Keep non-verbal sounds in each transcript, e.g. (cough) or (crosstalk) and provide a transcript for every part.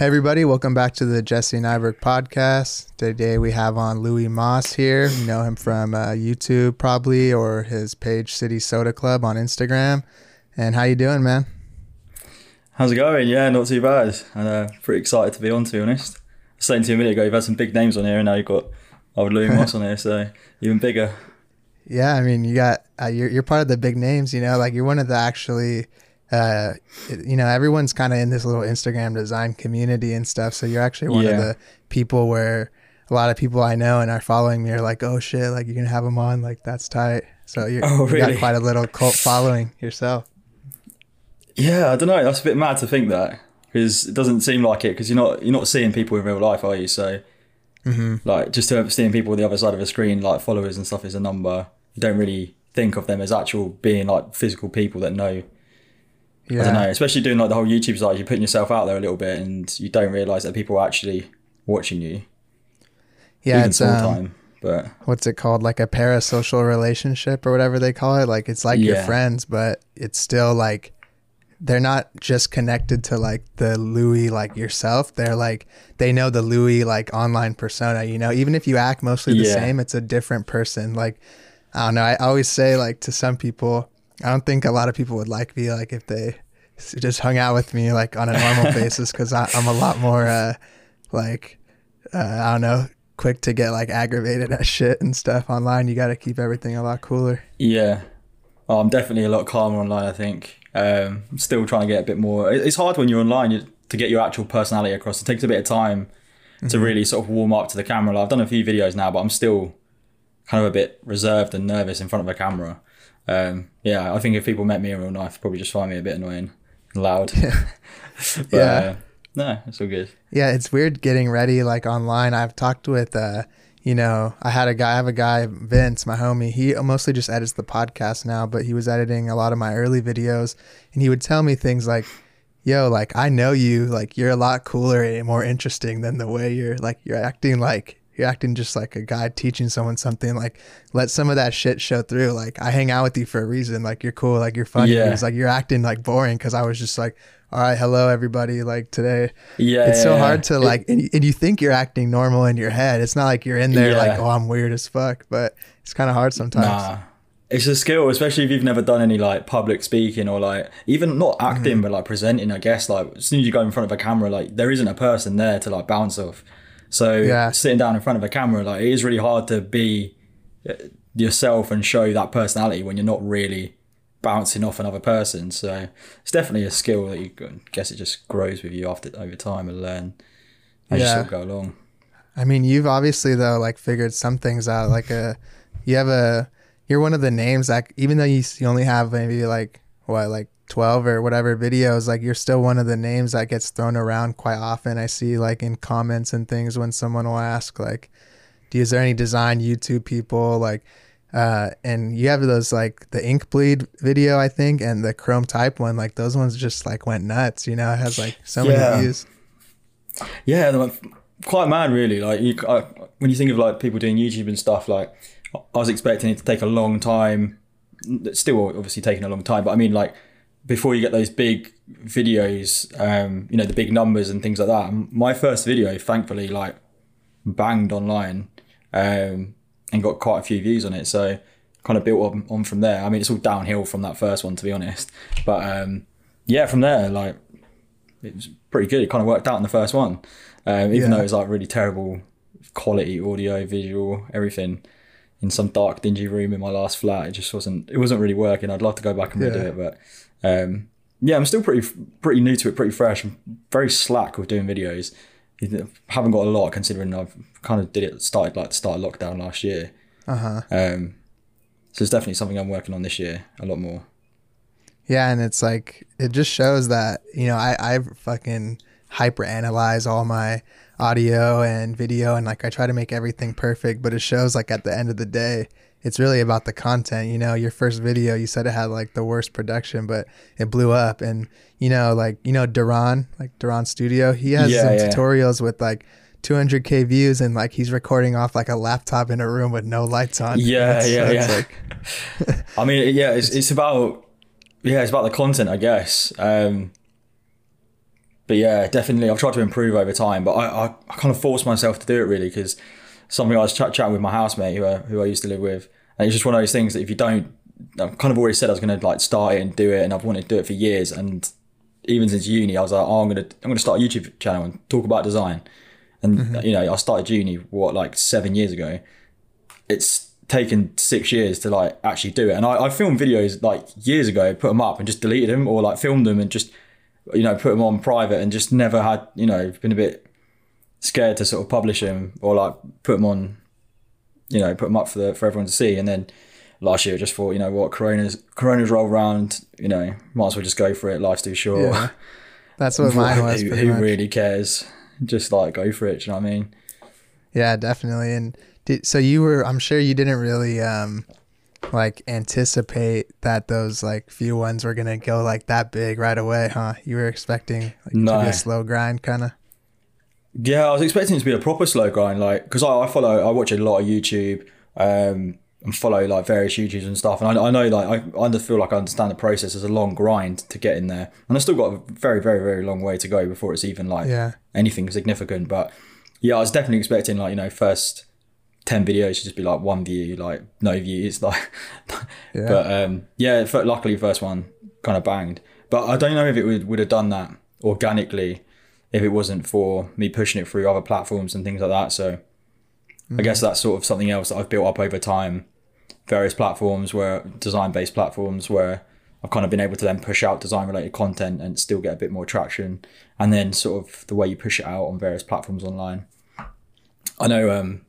Hey everybody, welcome back to the Jesse Nyberg podcast. Today we have on Louis Moss here. You know him from uh, YouTube probably or his page City Soda Club on Instagram. And how you doing, man? How's it going? Yeah, not too bad. And uh, pretty excited to be on, to be honest. I was saying to you a minute ago, you've had some big names on here, and now you've got old Louis Moss on here, so (laughs) even bigger. Yeah, I mean, you got uh, you're you're part of the big names. You know, like you're one of the actually uh, you know, everyone's kind of in this little Instagram design community and stuff. So you're actually one yeah. of the people where a lot of people I know and are following me are like, oh shit, like you can have them on, like that's tight. So you're, oh, really? you got quite a little cult following yourself. Yeah, I don't know. That's a bit mad to think that because it doesn't seem like it because you're not you're not seeing people in real life, are you? So mm-hmm. like just seeing people on the other side of a screen, like followers and stuff, is a number. You don't really think of them as actual being like physical people that know yeah. I don't know, especially doing like the whole YouTube side, you're putting yourself out there a little bit and you don't realize that people are actually watching you. Yeah, Even it's um, time, but what's it called? Like a parasocial relationship or whatever they call it. Like it's like yeah. your friends, but it's still like they're not just connected to like the Louis like yourself. They're like they know the Louis like online persona. You know, even if you act mostly the yeah. same, it's a different person. Like I don't know. I always say like to some people I don't think a lot of people would like me like if they just hung out with me like on a normal (laughs) basis because I'm a lot more uh, like uh, I don't know quick to get like aggravated at shit and stuff online. You got to keep everything a lot cooler. Yeah, oh, I'm definitely a lot calmer online. I think um, I'm still trying to get a bit more. It's hard when you're online to get your actual personality across. It takes a bit of time mm-hmm. to really sort of warm up to the camera. Like, I've done a few videos now, but I'm still kind of a bit reserved and nervous in front of a camera. Um, yeah, I think if people met me in real life, probably just find me a bit annoying and loud. (laughs) (laughs) but, yeah. Uh, no, it's all good. Yeah, it's weird getting ready like online. I've talked with, uh, you know, I had a guy, I have a guy, Vince, my homie. He mostly just edits the podcast now, but he was editing a lot of my early videos, and he would tell me things like, "Yo, like I know you, like you're a lot cooler and more interesting than the way you're like you're acting like you're acting just like a guy teaching someone something. Like, let some of that shit show through. Like, I hang out with you for a reason. Like, you're cool. Like, you're funny. Yeah. It's like you're acting like boring because I was just like, all right, hello everybody. Like today, yeah, it's so yeah, hard to like, and, and, you think you're acting normal in your head. It's not like you're in there yeah. like, oh, I'm weird as fuck. But it's kind of hard sometimes. Nah. It's a skill, especially if you've never done any like public speaking or like even not acting, mm-hmm. but like presenting. I guess like as soon as you go in front of a camera, like there isn't a person there to like bounce off. So yeah. sitting down in front of a camera, like it is really hard to be uh, yourself and show that personality when you're not really bouncing off another person. So it's definitely a skill that you I guess it just grows with you after over time and learn as yeah. you sort of go along. I mean, you've obviously though like figured some things out. Like a, uh, you have a, you're one of the names that even though you, you only have maybe like what like 12 or whatever videos like you're still one of the names that gets thrown around quite often. I see like in comments and things when someone will ask like do is there any design youtube people like uh and you have those like the ink bleed video i think and the chrome type one like those ones just like went nuts you know? It has like so yeah. many views. Yeah quite mad really. Like you I, when you think of like people doing youtube and stuff like i was expecting it to take a long time it's still obviously taking a long time but i mean like before you get those big videos, um, you know, the big numbers and things like that. My first video, thankfully, like banged online um, and got quite a few views on it. So kind of built on, on from there. I mean, it's all downhill from that first one, to be honest. But um, yeah, from there, like it was pretty good. It kind of worked out in the first one, um, even yeah. though it was like really terrible quality, audio, visual, everything. In some dark, dingy room in my last flat, it just wasn't. It wasn't really working. I'd love to go back and redo yeah. it, but um, yeah, I'm still pretty pretty new to it, pretty fresh. I'm very slack with doing videos. Haven't got a lot considering I've kind of did it started like start lockdown last year. Uh huh. Um, so it's definitely something I'm working on this year a lot more. Yeah, and it's like it just shows that you know I I fucking hyper analyze all my audio and video and like I try to make everything perfect, but it shows like at the end of the day it's really about the content. You know, your first video, you said it had like the worst production, but it blew up. And you know, like you know, Duran, like Duran Studio, he has yeah, some yeah. tutorials with like 200k views, and like he's recording off like a laptop in a room with no lights on. Yeah, (laughs) yeah, yeah. Like... (laughs) I mean, yeah, (laughs) it's it's about yeah, it's about the content, I guess. Um, but yeah, definitely I've tried to improve over time, but I, I, I kind of forced myself to do it really because something I was ch- chatting with my housemate who I, who I used to live with, and it's just one of those things that if you don't, I've kind of already said I was going to like start it and do it, and I've wanted to do it for years, and even since uni, I was like, oh, I'm gonna I'm gonna start a YouTube channel and talk about design, and mm-hmm. you know I started uni what like seven years ago. It's taken six years to like actually do it, and I, I filmed videos like years ago, put them up and just deleted them, or like filmed them and just you know put them on private and just never had you know been a bit scared to sort of publish them or like put them on you know put them up for the for everyone to see and then last year I just thought you know what corona's corona's roll around you know might as well just go for it life's too short Yeah. That's what mine was. (laughs) who, who really cares just like go for it do you know what I mean Yeah, definitely. And did, so you were, I'm sure you didn't really um like anticipate that those like few ones were gonna go like that big right away, huh? You were expecting like, to be a slow grind, kind of. Yeah, I was expecting it to be a proper slow grind, like because I, I follow, I watch a lot of YouTube, um, and follow like various YouTubers and stuff, and I, I know like I, I feel like I understand the process. There's a long grind to get in there, and I've still got a very, very, very long way to go before it's even like Yeah. anything significant. But yeah, I was definitely expecting like you know first ten videos to just be like one view, like no views, (laughs) like. Yeah. But um, yeah, luckily first one kind of banged. But I don't know if it would would have done that organically if it wasn't for me pushing it through other platforms and things like that. So I guess that's sort of something else that I've built up over time. Various platforms where design based platforms where I've kind of been able to then push out design related content and still get a bit more traction. And then sort of the way you push it out on various platforms online. I know um,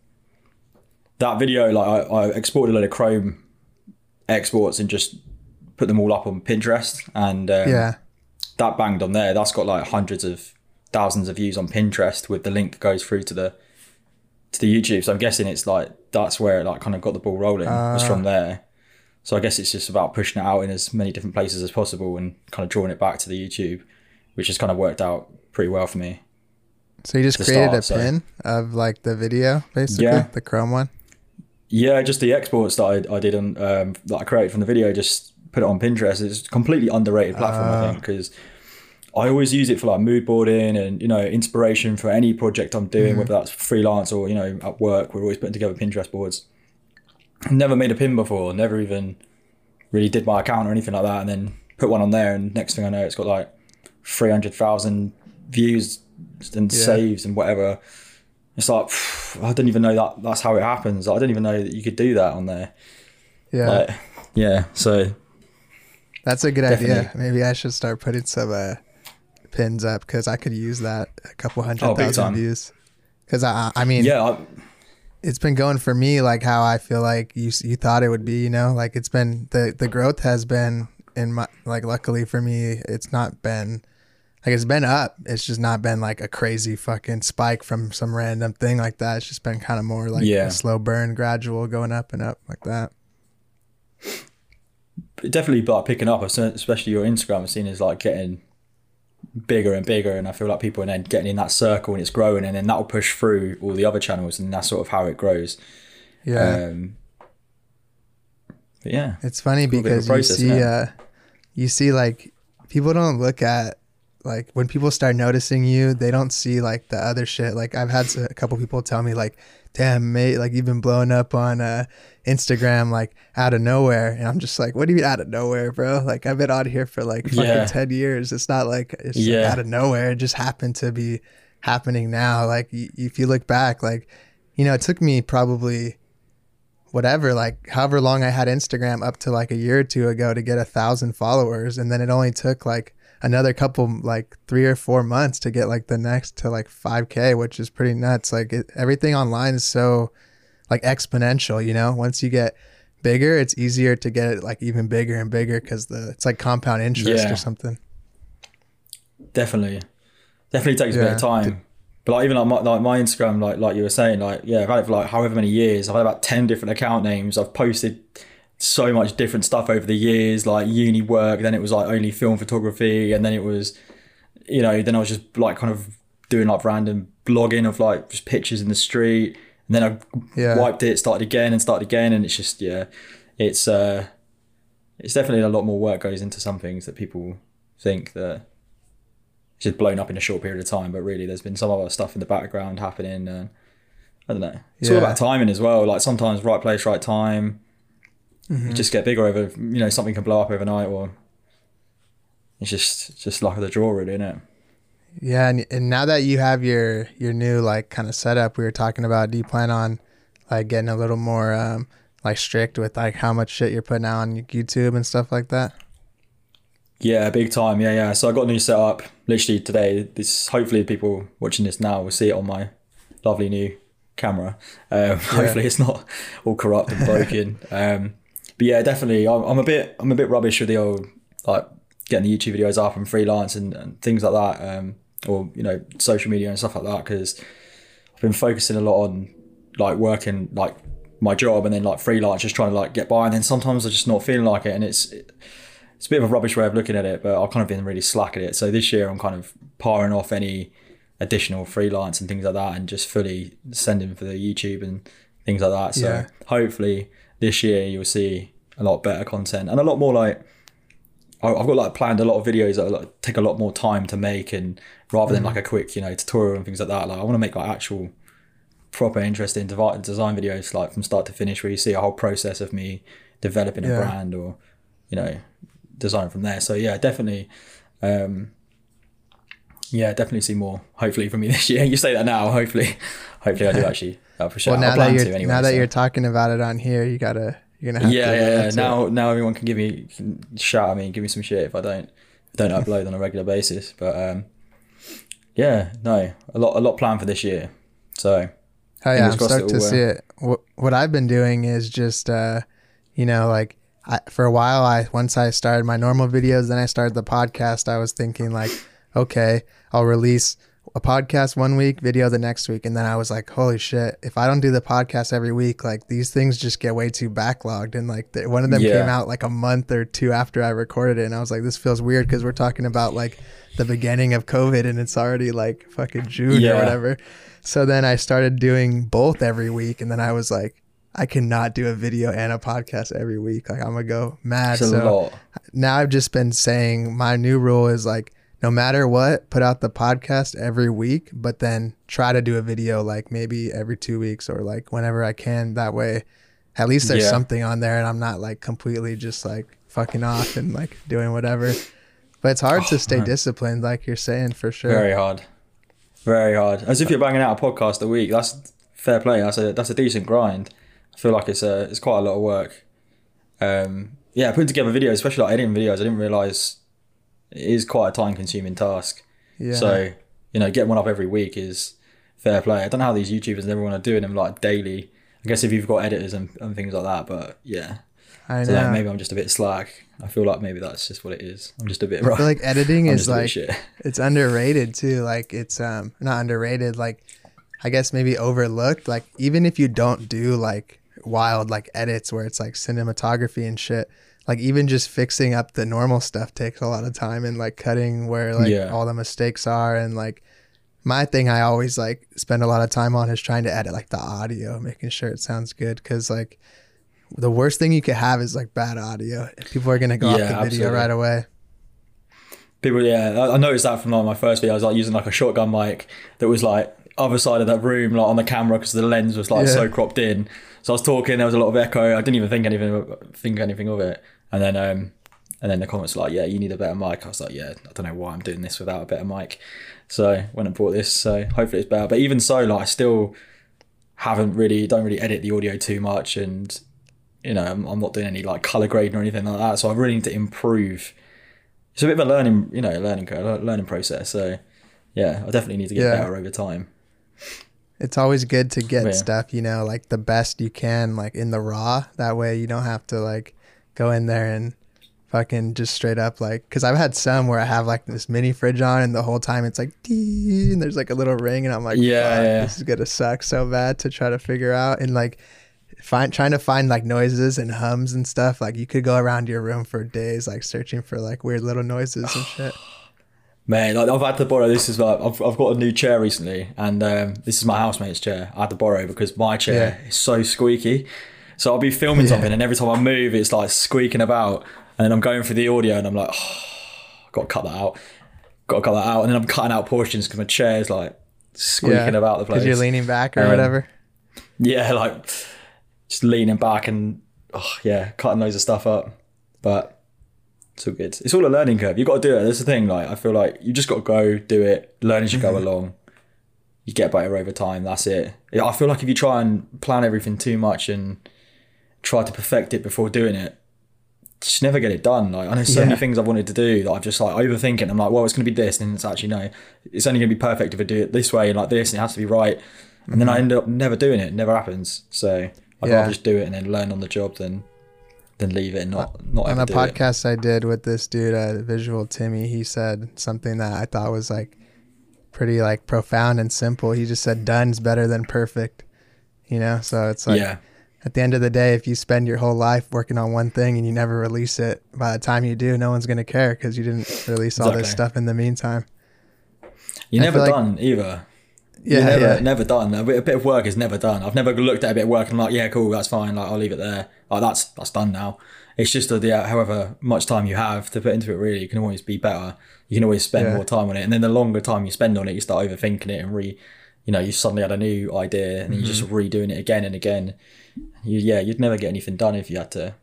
that video, like I, I exported a lot of Chrome exports and just put them all up on Pinterest and um, yeah. that banged on there. That's got like hundreds of thousands of views on Pinterest with the link that goes through to the to the YouTube. So I'm guessing it's like that's where it like kind of got the ball rolling was from there. So I guess it's just about pushing it out in as many different places as possible and kind of drawing it back to the YouTube, which has kind of worked out pretty well for me. So you just created start, a so- pin of like the video, basically, Yeah. the Chrome one. Yeah, just the exports that I, I did on um, that I created from the video, just put it on Pinterest. It's a completely underrated platform, I think, because I always use it for like mood boarding and you know inspiration for any project I'm doing, whether that's freelance or you know at work. We're always putting together Pinterest boards. Never made a pin before. Never even really did my account or anything like that, and then put one on there, and next thing I know, it's got like three hundred thousand views and Yeah. saves and whatever. It's like phew, I don't even know that that's how it happens. I don't even know that you could do that on there. Yeah. Like, yeah. So That's a good idea. Maybe I should start putting some uh, pins up because I could use that a couple hundred Oh, thousand views. Because I, I mean, yeah, I, it's been going for me like how I feel like you you thought it would be. You know, like it's been the the growth has been in my like luckily for me, it's not been like it's been up. It's just not been like a crazy fucking spike from some random thing like that. It's just been kind of more like Yeah. a slow burn, gradual going up and up like that. definitely like picking up, especially your Instagram. I've seen is like getting bigger and bigger, and I feel like people are then getting in that circle and it's growing, and then that will push through all the other channels, and that's sort of how it grows. Yeah. Um, but yeah, It's funny of because process, you see, uh, you see, like people don't look at like when people start noticing you, they don't see like the other shit. Like I've had a couple people tell me like, "Damn, mate, like you've been blowing up on uh, Instagram like out of nowhere," and I'm just like, "What do you mean out of nowhere, bro? Like I've been on here for like fucking Yeah. ten years. It's not like it's Yeah. out of nowhere. It just happened to be happening now. Like y- if you look back, like you know, it took me probably whatever, like however long I had Instagram up to like a year or two ago to get a thousand followers. And then it only took like another couple, like three or four months to get like the next to like 5K, which is pretty nuts. Like it, everything online is so like exponential, you know? Once you get bigger, it's easier to get it like even bigger and bigger because the it's like compound interest Yeah. or something. definitely, definitely takes a bit of time. But like even like my, like my Instagram, like like you were saying, like yeah, I've had it for like however many years. I've had about ten different account names. I've posted so much different stuff over the years, like uni work. Then it was like only film photography, and then it was, you know, then I was just like kind of doing like random blogging of like just pictures in the street. And then I Yeah. wiped it, started again, and started again, and it's just yeah, it's uh, it's definitely a lot more work goes into some things that people think that just blown up in a short period of time. But really, there's been some other stuff in the background happening, and I don't know. It's all about timing as well. Like sometimes right place, right time. Mm-hmm. Just get bigger over. You know, something can blow up overnight, or it's just just luck of the draw, really, isn't it? Yeah, and, and now that you have your your new like kind of setup, we were talking about. Do you plan on like getting a little more um, like strict with like how much shit you're putting out on YouTube and stuff like that? Yeah, big time. Yeah, yeah. So I got a new setup literally today. This hopefully people watching this now will see it on my lovely new camera. Um, (laughs) Hopefully it's not all corrupt and broken. (laughs) um, but yeah, definitely. I'm, I'm a bit I'm a bit rubbish with the old like getting the YouTube videos up and freelance and, and things like that, um, or you know social media and stuff like that because I've been focusing a lot on like working like my job and then like freelance, just trying to like get by. And then sometimes I'm just not feeling like it, and it's it's a bit of a rubbish way of looking at it, but I've kind of been really slack at it. So this year I'm kind of paring off any additional freelance and things like that and just fully sending for the YouTube and things like that. So Yeah. hopefully this year you'll see a lot better content and a lot more like I've got like planned a lot of videos that like, take a lot more time to make and rather than like a quick you know tutorial and things like that like I want to make like actual proper interesting design videos like from start to finish where you see a whole process of me developing a Yeah. brand or you know design from there. So yeah definitely um yeah definitely see more hopefully from me (laughs) this year. You say that now hopefully. Hopefully I do (laughs) actually uh, for sure Well, now that you're anyway now that so. you're talking about it on here, you gotta you're gonna have yeah to. yeah, yeah. that's it. now now everyone can give me can shout at mean, give me some shit if I don't don't upload on a regular basis but um yeah no a lot a lot planned for this year so Oh yeah, I'm stoked to see it. What what I've been doing is just, uh, you know, like I, for a while, I once I started my normal videos, then I started the podcast. I was thinking like, okay, I'll release a podcast one week, video the next week, and then I was like, holy shit, if I don't do the podcast every week, like these things just get way too backlogged. And like the, one of them Yeah. came out like a month or two after I recorded it, and I was like, this feels weird because we're talking about like the beginning of COVID, and it's already like fucking June Yeah. or whatever. So then I started doing both every week, and then I was like, I cannot do a video and a podcast every week. Like I'm gonna go mad. it's So now I've just been saying my new rule is like, no matter what, put out the podcast every week, but then try to do a video like maybe every two weeks or like whenever I can. That way, at least there's Yeah. something on there, and I'm not like completely just like fucking off and like doing whatever. But it's hard to stay man. disciplined, like you're saying for sure. very hard very hard as if you're banging out a podcast a week that's fair play that's a that's a decent grind I feel like it's a it's quite a lot of work um yeah putting together videos especially like editing videos I didn't realize it is quite a time consuming task yeah. So, you know, getting one up every week is fair play. I don't know how these YouTubers never want to do them like daily. I guess if you've got editors and, and things like that, but yeah. I So know. like, maybe I'm just a bit slack. I feel like maybe that's just what it is. I'm just a bit I rough. feel like editing (laughs) is just a bit like (laughs) it's underrated too. Like it's um not underrated. Like I guess maybe overlooked. Like even if you don't do like wild like edits where it's like cinematography and shit. Like even just fixing up the normal stuff takes a lot of time and like cutting where like Yeah. all the mistakes are and like my thing I always like spend a lot of time on is trying to edit like the audio, making sure it sounds good. Cause like the worst thing you could have is like bad audio. People are gonna go off Yeah, the video absolutely. right away. People, yeah, I, I noticed that from like my first video. I was like using like a shotgun mic that was like other side of that room, like on the camera, because the lens was like Yeah. so cropped in. So I was talking, there was a lot of echo. I didn't even think anything, of- think anything of it. And then, um, and then the comments were like, "Yeah, you need a better mic." I was like, "Yeah, I don't know why I'm doing this without a better mic." So when I bought this, so hopefully it's better. But even so, like I still haven't really, don't really edit the audio too much, and you know, I'm, I'm not doing any like color grading or anything like that. So I really need to improve it's a bit of a learning, you know, learning learning process. So yeah, I definitely need to get Yeah. better over time. It's always good to get Yeah. stuff, you know, like the best you can, like in the raw. That way you don't have to like go in there and fucking just straight up like. Cause I've had some where I have like this mini fridge on and the whole time it's like, "Dee," and there's like a little ring and I'm like, Yeah, yeah. this is gonna suck so bad to try to figure out. And like, find trying to find like noises and hums and stuff. Like you could go around your room for days, like searching for like weird little noises and shit. Man, like, I've had to borrow this. Is like I've, I've got a new chair recently, and um, this is my housemate's chair. I had to borrow because my chair Yeah. is so squeaky. So I'll be filming Yeah. something, and every time I move, it's like squeaking about, and then I'm going through the audio, and I'm like, oh, got to cut that out. got to cut that out, and then I'm cutting out portions because my chair's like squeaking Yeah, about the place. Because you're leaning back or Um, whatever. Yeah, (laughs) like just leaning back and oh, yeah, cutting loads of stuff up. But it's all good. It's all a learning curve. You've got to do it. That's the thing. Like I feel like you just got to go do it, learn as you go (laughs) along. You get better over time. That's it. I feel like if you try and plan everything too much and try to perfect it before doing it, just never get it done. Like I know so Yeah. many things I've wanted to do that I've just like overthinking. I'm like, well, it's going to be this, and it's actually no. It's only going to be perfect if I do it this way and like this, and it has to be right. And then I mm-hmm. end up never doing it. It never happens. So I'd Yeah. rather just do it and then learn on the job than than leave it and not not On a do it. podcast I did with this dude, uh, Visual Timmy, he said something that I thought was like pretty like profound and simple. He just said, "Done's better than perfect." You know, so it's like yeah, at the end of the day, if you spend your whole life working on one thing and you never release it, by the time you do, no one's gonna care because you didn't release all this stuff in the meantime. you're I never feel like- done either. Yeah, you're never, yeah. never done. A bit, a bit of work is never done. I've never looked at a bit of work and I'm like, yeah, cool, that's fine. Like I'll leave it there. Like that's that's done now. It's just that yeah, however much time you have to put into it, really, you can always be better. You can always spend Yeah. more time on it, and then the longer time you spend on it, you start overthinking it and re, you know, you suddenly had a new idea and then you're just Mm-hmm. redoing it again and again. You, yeah, you'd never get anything done if you had to,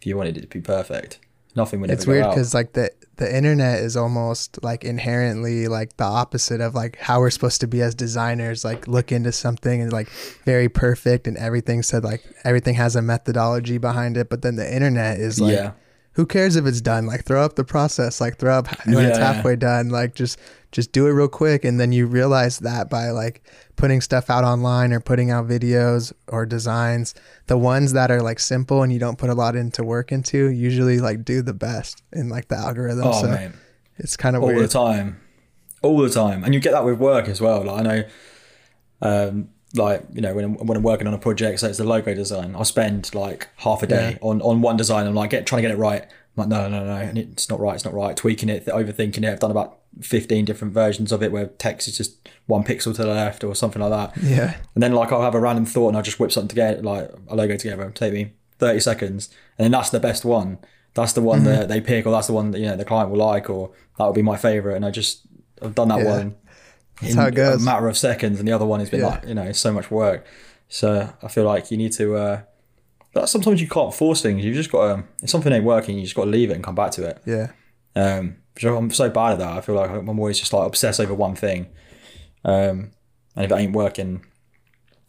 if you wanted it to be perfect. Nothing would it's weird because like the the internet is almost like inherently like the opposite of like how we're supposed to be as designers like look into something and like very perfect and everything said like everything has a methodology behind it but then the internet is like yeah, who cares if it's done like throw up the process like throw up when it's Yeah. halfway done like just just do it real quick and then you realize that by like putting stuff out online or putting out videos or designs the ones that are like simple and you don't put a lot into work into usually like do the best in like the algorithm oh so man. it's kind of all the time, all the time, and you get that with work as well. Like I know, um, like you know when I'm, when I'm working on a project, so it's the logo design, I'll spend like half a day Yeah. on on one design. I'm like get trying to get it right. I'm like no no no, and it's not right. It's not right. Tweaking it, overthinking it. I've done about fifteen different versions of it where text is just one pixel to the left or something like that. yeah And then like I'll have a random thought and I'll just whip something together, like a logo together. It'll take me thirty seconds, and then that's the best one. That's the one Mm-hmm. that they pick, or that's the one that you know the client will like, or that would be my favorite. And I just I've done that Yeah. one That's in how it goes. a matter of seconds, and the other one has been Yeah. like you know so much work. So I feel like you need to. uh but sometimes you can't force things. You've just got to. If something ain't working, you just got to leave it and come back to it. yeah Um, I'm so bad at that. I feel like I'm always just like obsessed over one thing. Um, and if it ain't working,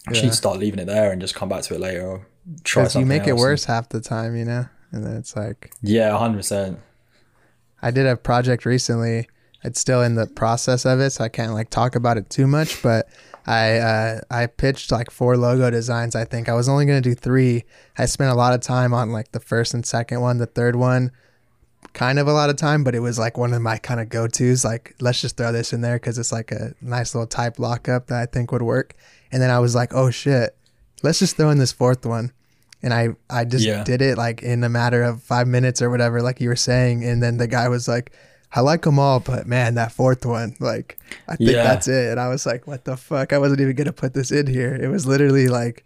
I Yeah. need start leaving it there and just come back to it later or try because you something make it worse half the time you know and then it's like Yeah, hundred percent. I did a project recently. It's still in the process of it, so I can't like talk about it too much. But I uh, I pitched like four logo designs. I think I was only gonna do three. I spent a lot of time on like the first and second one. The third one, kind of a lot of time, but it was like one of my kind of go tos. Like let's just throw this in there because it's like a nice little type lockup that I think would work. And then I was like, oh shit, let's just throw in this fourth one. And I, I just Yeah. did it like in a matter of five minutes or whatever, like you were saying. And then the guy was like, I like them all, but man, that fourth one, like, I think Yeah. that's it. And I was like, what the fuck? I wasn't even going to put this in here. It was literally like,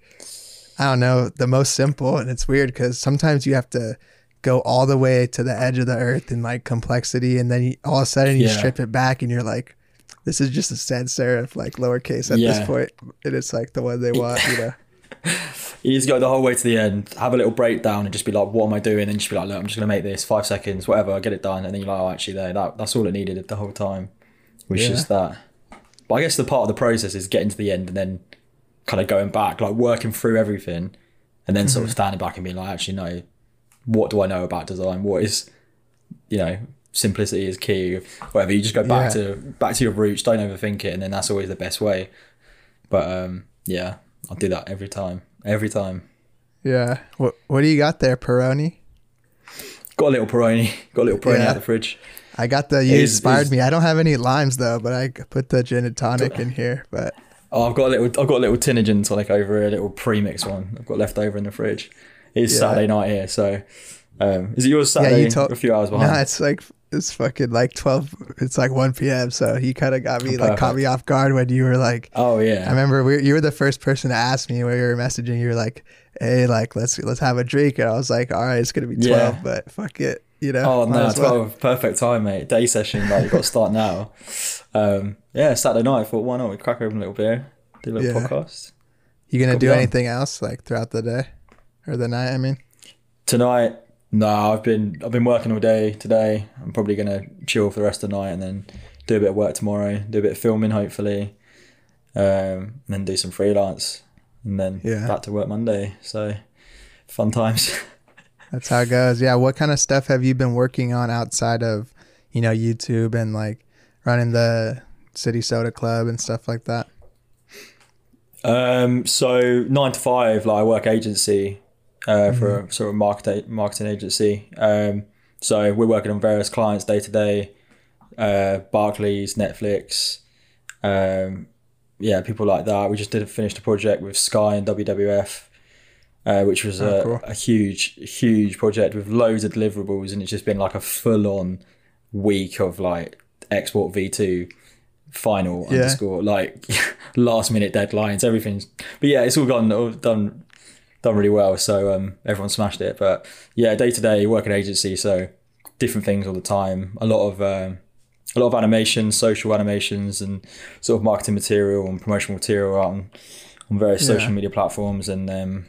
I don't know, the most simple. And it's weird because sometimes you have to go all the way to the edge of the earth in like complexity. And then you, all of a sudden you Yeah. strip it back and you're like, this is just a sans serif, like lowercase at Yeah. this point. And it's like the one they want, you know? You need to go the whole way to the end, have a little breakdown, and just be like, "What am I doing?" And just be like, "Look, I'm just gonna make this five seconds, whatever, get it done." And then you're like, "Oh, actually, there, that that's all it needed the whole time, was Yeah. just that." But I guess the part of the process is getting to the end and then kind of going back, like working through everything, and then Mm-hmm. sort of standing back and being like, "Actually, no, what do I know about design? What is, you know, simplicity is key. Whatever. You just go back Yeah. to back to your roots. Don't overthink it, and then that's always the best way." But um, yeah, I'll do that every time. Every time. Yeah. What What do you got there, Peroni? Got a little Peroni. Got a little Peroni Yeah. out of the fridge. I got the. You Is- inspired is- me. I don't have any limes though, but I put the gin and tonic in here. But Oh, I've got a little. I've got a little tin of gin tonic over here, a little pre-mix one. I've got left over in the fridge. It's Yeah. Saturday night here, so um, is it yours Saturday? yeah, you told a few hours behind. No, it's like it's fucking like twelve. It's like one p.m. So you kind of got me like caught me off guard when you were like. oh yeah I remember we, you were the first person to ask me when we were messaging. You were like, "Hey, like let's let's have a drink," and I was like, "All right, it's gonna be 12, Yeah. but fuck it." You know. Oh no, as well. twelve, perfect time, mate. Day session, like you got to start (laughs) now. Um, yeah, Saturday night. I thought, why not? We crack open a little beer, do a little Yeah. podcast You gonna Got do me on. anything else like throughout the day or the night? I mean. tonight. No, I've been I've been working all day today. I'm probably gonna chill for the rest of the night and then do a bit of work tomorrow. Do a bit of filming, hopefully, um, and then do some freelance, and then Yeah. back to work Monday. So fun times. (laughs) That's how it goes. Yeah. What kind of stuff have you been working on outside of, you know, YouTube and like running the City Soda Club and stuff like that? Um, so nine to five, like I work agency uh, for a sort of market marketing agency. Um, so we're working on various clients day to day. Uh, Barclays, Netflix, um, yeah, people like that. We just did finished a project with Sky and WWF, uh, which was Oh, a, cool. a huge, huge project with loads of deliverables, and it's just been like a full on week of like export V two final Yeah. underscore like (laughs) last minute deadlines everything's but yeah it's all gone all done done really well so um everyone smashed it. But yeah day to day working agency so different things all the time. A lot of um a lot of animations social animations and sort of marketing material and promotional material on on various Yeah. social media platforms. And um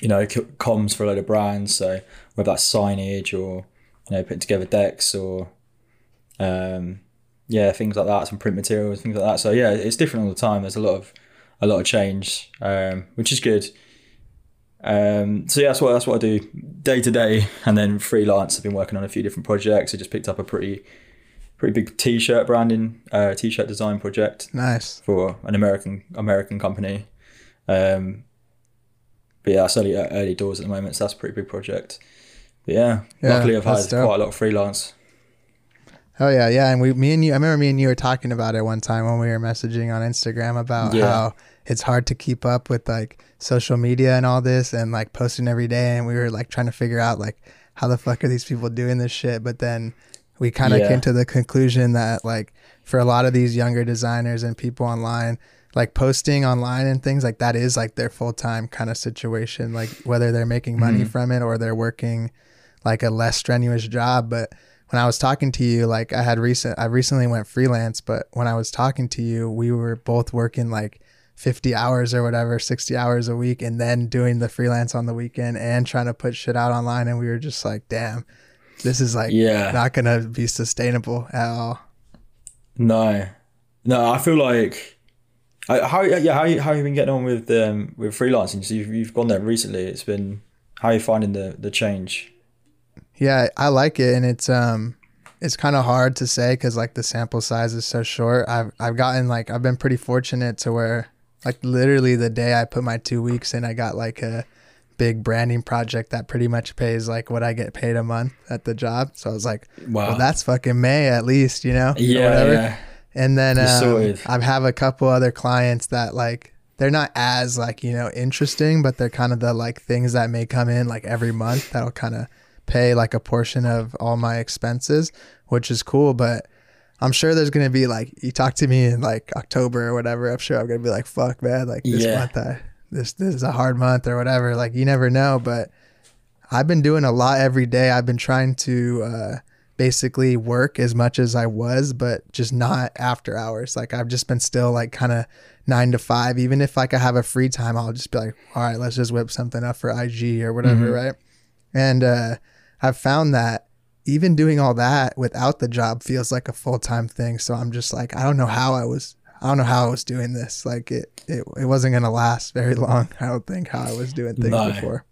you know comms for a load of brands. So whether that's signage or you know putting together decks or um yeah things like that some print materials things like that. So yeah it's different all the time. There's a lot of a lot of change um which is good um so yeah that's what that's what i do day to day and then freelance i've been working on a few different projects i just picked up a pretty pretty big t-shirt branding uh t-shirt design project Nice. for an american american company um but yeah it's early early doors at the moment so that's a pretty big project but yeah, Yeah, luckily i've had dope. quite a lot of freelance Oh yeah, yeah. And we, me and you, I remember me and you were talking about it one time when we were messaging on Instagram about Yeah. how it's hard to keep up with like social media and all this and like posting every day. And we were like trying to figure out like how the fuck are these people doing this shit? But then we kind of Yeah. came to the conclusion that like for a lot of these younger designers and people online, like posting online and things like that is like their full time kind of situation. Like whether they're making money Mhm. from it or they're working like a less strenuous job. But when I was talking to you, like I had recent, I recently went freelance, but when I was talking to you, we were both working like 50 hours or whatever, 60 hours a week, and then doing the freelance on the weekend and trying to put shit out online. And we were just like, damn, this is like yeah not going to be sustainable at all. No, no. I feel like I, how yeah how you, how you been getting on with um with freelancing? So you've you've gone there recently. It's been how are you finding the the change? Yeah, I like it, and it's um, it's kind of hard to say because like the sample size is so short. I've I've gotten like I've been pretty fortunate to where like literally the day I put my two weeks in, I got like a big branding project that pretty much pays like what I get paid a month at the job. So I was like, Wow. well, that's fucking May at least, you know? or yeah, whatever. yeah. And then um. I have a couple other clients that like they're not as like you know interesting, but they're kind of the like things that may come in like every month that'll kind of pay like a portion of all my expenses, which is cool. But I'm sure there's gonna be like you talk to me in like October or whatever. I'm sure I'm gonna be like fuck man, like this Yeah. month I this this is a hard month or whatever. Like you never know, but I've been doing a lot every day. I've been trying to uh, basically work as much as I was, but just not after hours. Like I've just been still like kind of nine to five. Even if like I have a free time, I'll just be like, all right, let's just whip something up for IG or whatever, Mhm. right? And uh, I've found that even doing all that without the job feels like a full time thing. So I'm just like, I don't know how I was. I don't know how I was doing this. Like it, it, it wasn't gonna last very (laughs) long. I don't think how I was doing things No. before.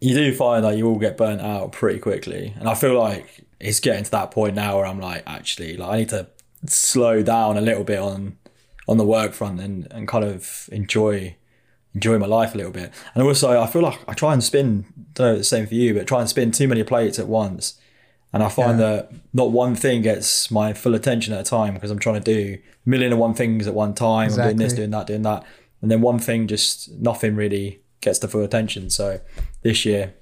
You do find that you all get burnt out pretty quickly, and I feel like it's getting to that point now where I'm like, actually, like I need to slow down a little bit on on the work front and and kind of enjoy enjoy my life a little bit. And also, I feel like I try and spin. Don't know the same for you, but try and spin too many plates at once. And I find that not one thing gets my full attention at a time because I'm trying to do a million and one things at one time. I'm doing this, doing that, doing that. And then one thing just nothing really gets the full attention. So this year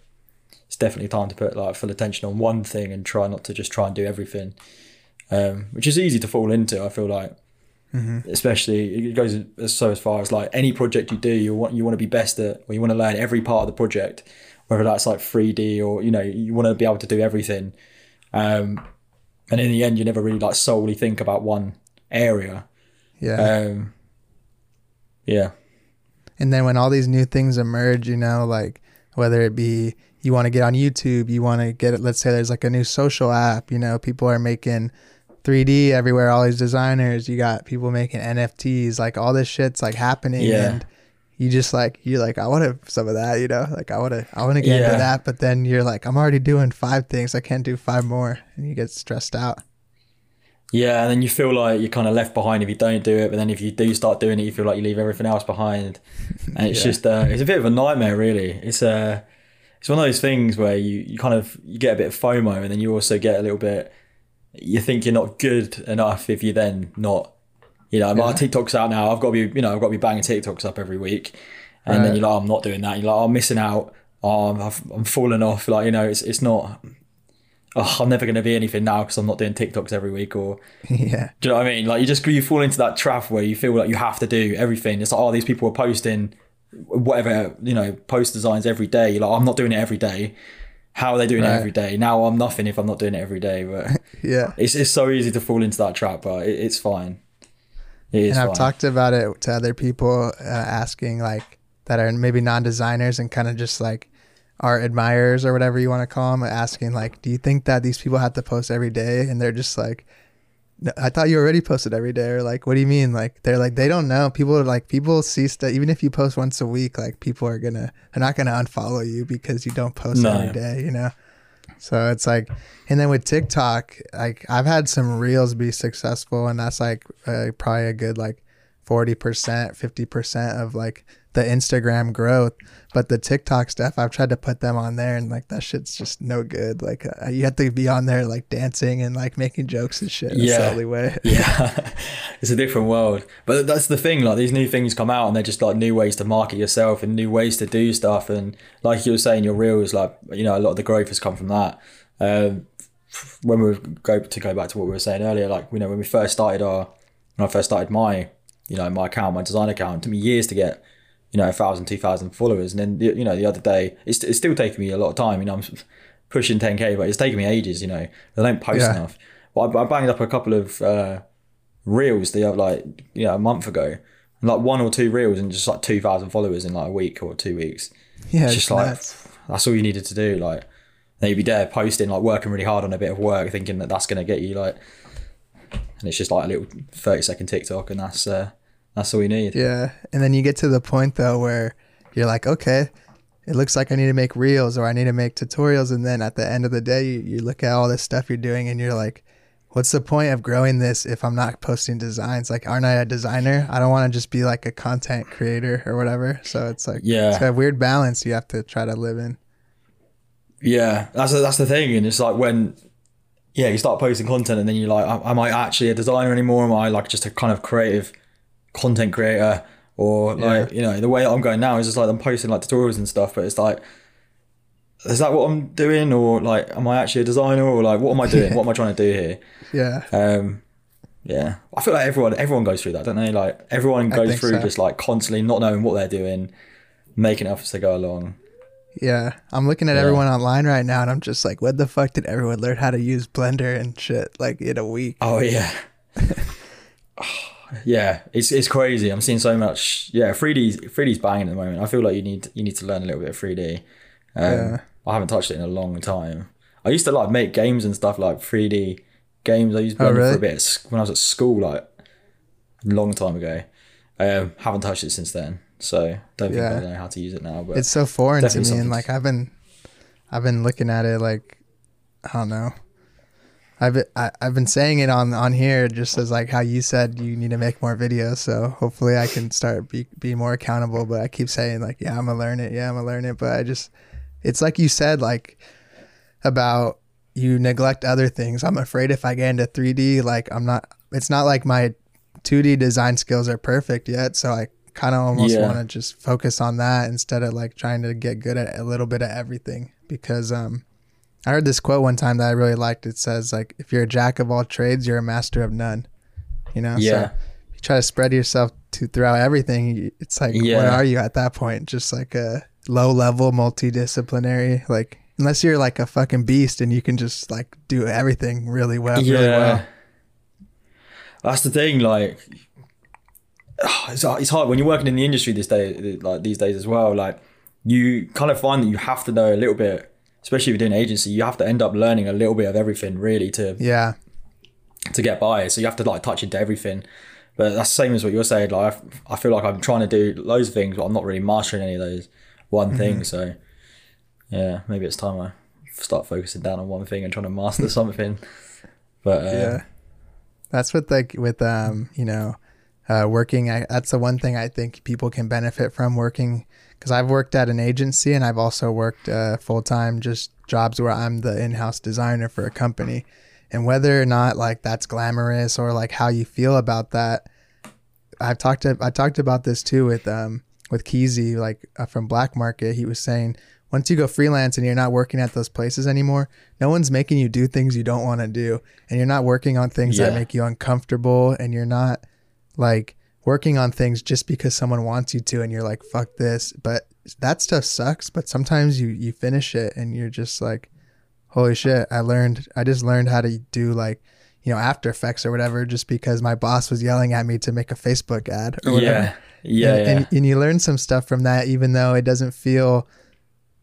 it's definitely time to put like full attention on one thing and try not to just try and do everything. Um, which is easy to fall into, I feel like. Especially it goes as so as far as like any project you do, you want you want to be best at or you want to learn every part of the project whether that's like 3D or you know you want to be able to do everything. Um, and in the end, you never really like solely think about one area. Yeah. Um, yeah, And then when all these new things emerge, you know, like whether it be you want to get on YouTube, you want to get it, let's say there's like a new social app, you know, people are making 3D everywhere, all these designers, you got people making NFTs, like all this shit's like happening. Yeah. And you just like, you're like, I want to some of that, you know, like I want to, I want to get Yeah. into that. But then you're like, I'm already doing five things. I can't do five more. And you get stressed out. yeah, and then you feel like you're kind of left behind if you don't do it. But then if you do start doing it, you feel like you leave everything else behind, and it's (laughs) Yeah. just uh, it's a bit of a nightmare, really. It's uh, it's one of those things where you, you kind of you get a bit of FOMO, and then you also get a little bit. You think you're not good enough if you then not, you know, my Yeah. TikTok's out now. I've got to be, you know, I've got to be banging TikToks up every week, and then you're like, oh, I'm not doing that. You're like, oh, I'm missing out. Oh, I'm, I've- I'm falling off. Like, you know, it's it's not. Oh, I'm never going to be anything now because I'm not doing TikToks every week or (laughs) yeah. do you know what I mean? Like you just you fall into that trap where you feel like you have to do everything. It's like oh these people are posting whatever you know post designs every day. You're like I'm not doing it every day. How are they doing Right. it every day? Now I'm nothing if I'm not doing it every day. But (laughs) Yeah. it's it's so easy to fall into that trap, but it, it's fine. It is and I've fine. talked about it to other people uh, asking like that are maybe non-designers and kind of just like art admirers or whatever you want to call them asking like do you think that these people have to post every day and they're just like I thought you already posted every day or like what do you mean? Like they're like they don't know. People are like people see stuff even if you post once a week like people are gonna they're not gonna unfollow you because you don't post No. every day you know? So it's like and then with TikTok like I've had some reels be successful and that's like uh, probably a good like 40% 50% of like the Instagram growth but the TikTok stuff I've tried to put them on there and like that shit's just no good like uh, you have to be on there like dancing and like making jokes and shit that's Yeah. the only way (laughs) yeah, (laughs) it's a different world. But that's the thing. Like these new things come out, and they're just like new ways to market yourself and new ways to do stuff. And like you were saying, your reels, like you know, a lot of the growth has come from that. Um, when we go to go back to what we were saying earlier, like you know, when we first started our, when I first started my, you know, my account, my design account, it took me years to get, you know, a thousand, two thousand followers, and then you know, the other day, it's, it's still taking me a lot of time. You know, I'm (laughs) pushing 10k, but it's taking me ages. You know, I don't post Yeah. enough. But I, I banged up a couple of uh, reels the other like you know a month ago, like one or two reels and just like two thousand followers in like a week or two weeks. yeah It's just like nuts. that's all you needed to do. Like then you'd be there posting, like working really hard on a bit of work, thinking that that's gonna get you like, and it's just like a little thirty second TikTok, and that's uh, that's all we need. Yeah. And then you get to the point though where you're like, okay, it looks like I need to make reels or I need to make tutorials. And then at the end of the day, you, you look at all this stuff you're doing and you're like, what's the point of growing this if I'm not posting designs? Like, aren't I a designer? I don't want to just be like a content creator or whatever. So it's like, Yeah. it's a weird balance you have to try to live in. Yeah, that's the, that's the thing, and it's like when, yeah, you start posting content, and then you're like, am am I actually a designer anymore? Am I like just a kind of creative content creator? Or like, you know, the way I'm going now is just like I'm posting like tutorials and stuff, but it's like, is that what I'm doing, or like, am I actually a designer, or like, what am I doing? (laughs) What am I trying to do here? Yeah. Um, yeah, I feel like everyone everyone goes through that, don't they? Like everyone goes through so. just like constantly not knowing what they're doing, making efforts to go along. Yeah. I'm looking at Yeah. everyone online right now and I'm just like, what the fuck did everyone learn how to use Blender and shit like in a week? Oh yeah. (laughs) yeah, it's it's crazy. I'm seeing so much. Yeah, 3D 3D's banging at the moment. I feel like you need you need to learn a little bit of 3D. Um, Yeah. I haven't touched it in a long time. I used to like make games and stuff like 3D games. I used Oh, Blender for a bit when I was at school, like a long time ago. Um, haven't touched it since then, so don't think Yeah. I know how to use it now. But it's so foreign to me and like i've been i've been looking at it like i don't know i've been, I, i've been saying it on on here just as like how you said you need to make more videos so hopefully i can start be, be more accountable but i keep saying like yeah i'm gonna learn it yeah i'm gonna learn it but i just it's like you said like about you neglect other things i'm afraid if i get into 3d like i'm not it's not like my 2d design skills are perfect yet so i kind of almost Yeah. want to just focus on that instead of like trying to get good at a little bit of everything because um i heard this quote one time that i really liked it says like if you're a jack of all trades you're a master of none you know yeah, so you try to spread yourself to throughout everything it's like what are you at that point just like a low level multidisciplinary. Like unless you're like a fucking beast and you can just like do everything really well. yeah. Really well. That's the thing. Like, (sighs) it's it's hard when you're working in the industry this day, like these days as well. Like, you kind of find that you have to know a little bit, especially if you're doing agency. You have to end up learning a little bit of everything really to Yeah. to get by. So you have to like touch into everything. But that's the same as what you're saying. Like I, I feel like I'm trying to do loads of things, but I'm not really mastering any of those one Mm-hmm. thing. So yeah, maybe it's time I start focusing down on one thing and trying to master (laughs) something. But uh, yeah that's what like with um you know uh working I, that's the one thing i think people can benefit from working because i've worked at an agency and i've also worked uh, full-time just jobs where i'm the in-house designer for a company. And whether or not like that's glamorous or like how you feel about that i've talked to, i talked about this too with um with Keezy, like uh, from Black Market, he was saying once you go freelance and you're not working at those places anymore, no one's making you do things you don't want to do, and you're not working on things that make you uncomfortable, and you're not like working on things just because someone wants you to, and you're like fuck this. But that stuff sucks. But sometimes you you finish it and you're just like, holy shit, I learned, I just learned how to do like. You know, After Effects or whatever, just because my boss was yelling at me to make a Facebook ad or whatever yeah, yeah, and, yeah. And, and you learn some stuff from that even though it doesn't feel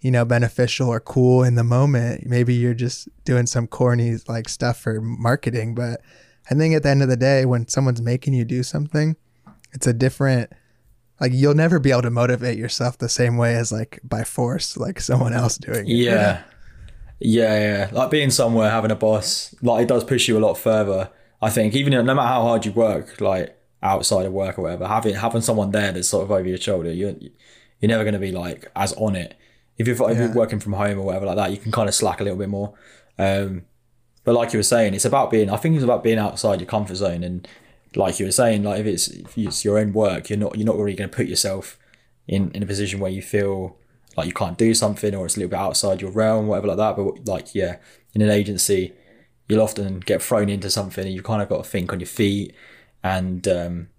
you know beneficial or cool in the moment maybe you're just doing some corny like stuff for marketing but i think at the end of the day when someone's making you do something it's a different like you'll never be able to motivate yourself the same way as like by force like someone else doing it Yeah. Yeah, yeah. Like being somewhere, having a boss, like it does push you a lot further. I think even no matter how hard you work, like outside of work or whatever, having having someone there that's sort of over your shoulder, you're you're never going to be like as on it. If you're, if you're working from home or whatever like that, you can kind of slack a little bit more. Um, but like you were saying, it's about being. I think it's about being outside your comfort zone, and like you were saying, like if it's if it's your own work, you're not you're not really going to put yourself in in a position where you feel like you can't do something or it's a little bit outside your realm, whatever like that. But like yeah, in an agency, you'll often get thrown into something, and you kind of got to think on your feet and um,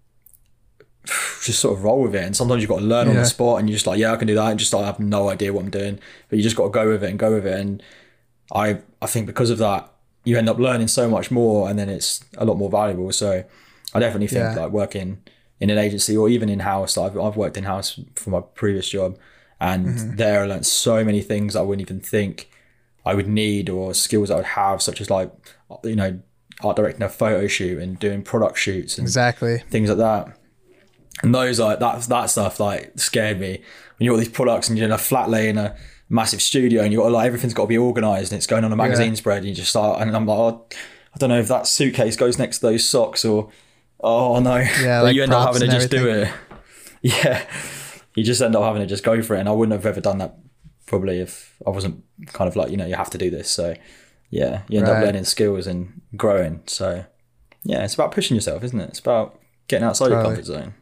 (sighs) just sort of roll with it. And sometimes you've got to learn on the spot, and you're just like, yeah, I can do that, and just like, I have no idea what I'm doing, but you just got to go with it and go with it. And I I think because of that, you end up learning so much more, and then it's a lot more valuable. So I definitely think Yeah. like working in an agency or even in house. I've I've worked in house for my previous job, and Mm-hmm. there I learned so many things I wouldn't even think I would need or skills I would have, such as like you know art directing a photo shoot and doing product shoots and exactly things like that. And those like that that stuff like scared me. When you got these products and you're in a flat lay in a massive studio and you got like everything's got to be organized and it's going on a magazine spread and you just start and I'm like oh, I don't know if that suitcase goes next to those socks or oh no. Yeah, (laughs) like you end up having to and just do it. (laughs) Yeah. You just end up having to just go for it and I wouldn't have ever done that probably if I wasn't kind of like you know you have to do this. So yeah you end up learning skills and growing. So yeah it's about pushing yourself isn't it? It's about getting outside your comfort zone.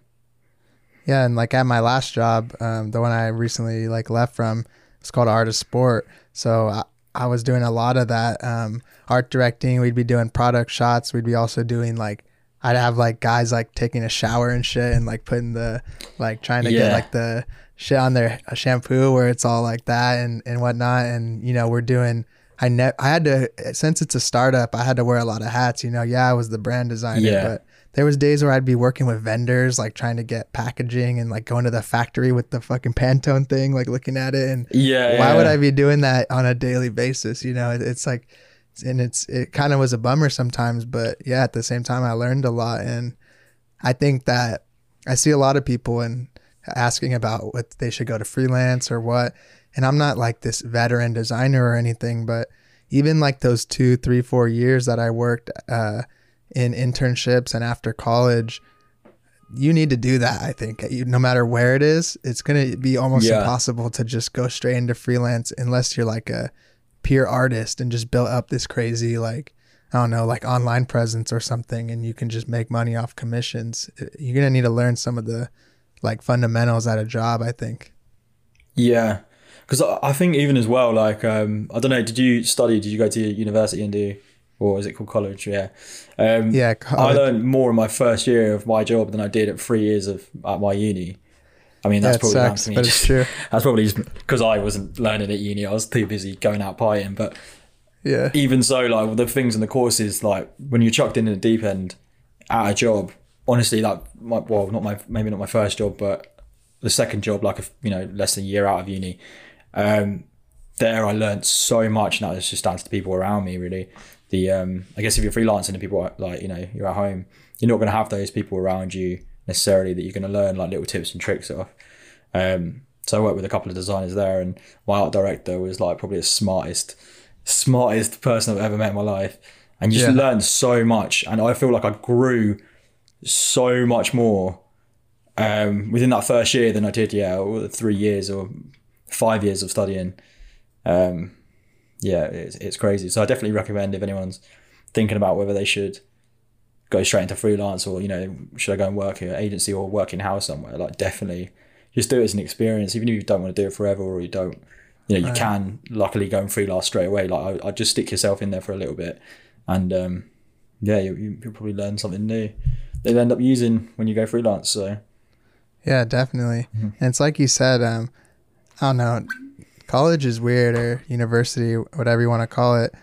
Yeah, and like at my last job, um, the one I recently like left from, it's called Art of Sport. So I, I was doing a lot of that um, art directing. We'd be doing product shots. We'd be also doing like I'd have like guys like taking a shower and shit, and like putting the like trying to get like the shit on their uh, shampoo where it's all like that and and whatnot. And you know we're doing. I ne- I had to since it's a startup. I had to wear a lot of hats. You know, yeah, I was the brand designer, Yeah. but there was days where I'd be working with vendors, like trying to get packaging and like going to the factory with the fucking Pantone thing, like looking at it. And yeah why would. I be doing that on a daily basis? You know, it, it's like, and it's it kind of was a bummer sometimes, but yeah, at the same time, I learned a lot, and I think that I see a lot of people and asking about what they should go to freelance or what, and I'm not like this veteran designer or anything, but even like those two, three, four years that I worked uh, in internships and after college. You need to do that. I think You- no matter where it is, it's gonna be almost Yeah. impossible to just go straight into freelance unless you're like a pure artist and just build up this crazy like I don't know like online presence or something and you can just make money off commissions. You're gonna need to learn some of the like fundamentals at a job. I think. Yeah, because I think even as well, like um, I don't know, did you study? Did you go to university and do, or is it called college? Yeah, um, Yeah, I learned more in my first year of my job than I did at three years of at my uni. I mean, that's That probably sucks, me. but it's true. (laughs) That's probably just because I wasn't learning at uni. I was too busy going out partying. But Yeah. even so, like the things in the courses, like when you're chucked in the deep end at a job, honestly, like my, well, not my maybe not my first job, but the second job, like a, you know, less than a year out of uni. Um, there, I learned so much, and that was just down to the people around me. Really, the um, I guess if you're freelancing and people are, like you know you're at home, you're not going to have those people around you necessarily that you're going to learn like little tips and tricks off. Um, so I worked with a couple of designers there, and my art director was like probably the smartest, smartest person I've ever met in my life, and you just Yeah. learned so much. And I feel like I grew so much more um, within that first year than I did, yeah, the three years or five years of studying. Um, yeah, it's, it's crazy. So I definitely recommend if anyone's thinking about whether they should go straight into freelance or you know should I go and work at an agency or work in house somewhere, like definitely just do it as an experience. Even if you don't want to do it forever or you don't, you know, you can luckily go and freelance straight away. Like I, I just stick yourself in there for a little bit, and um, yeah, you, you, you'll probably learn something new. They'll end up using when you go freelance. So Yeah, definitely. Mm-hmm. And it's like you said, um, I don't know, college is weird or university, whatever you want to call it.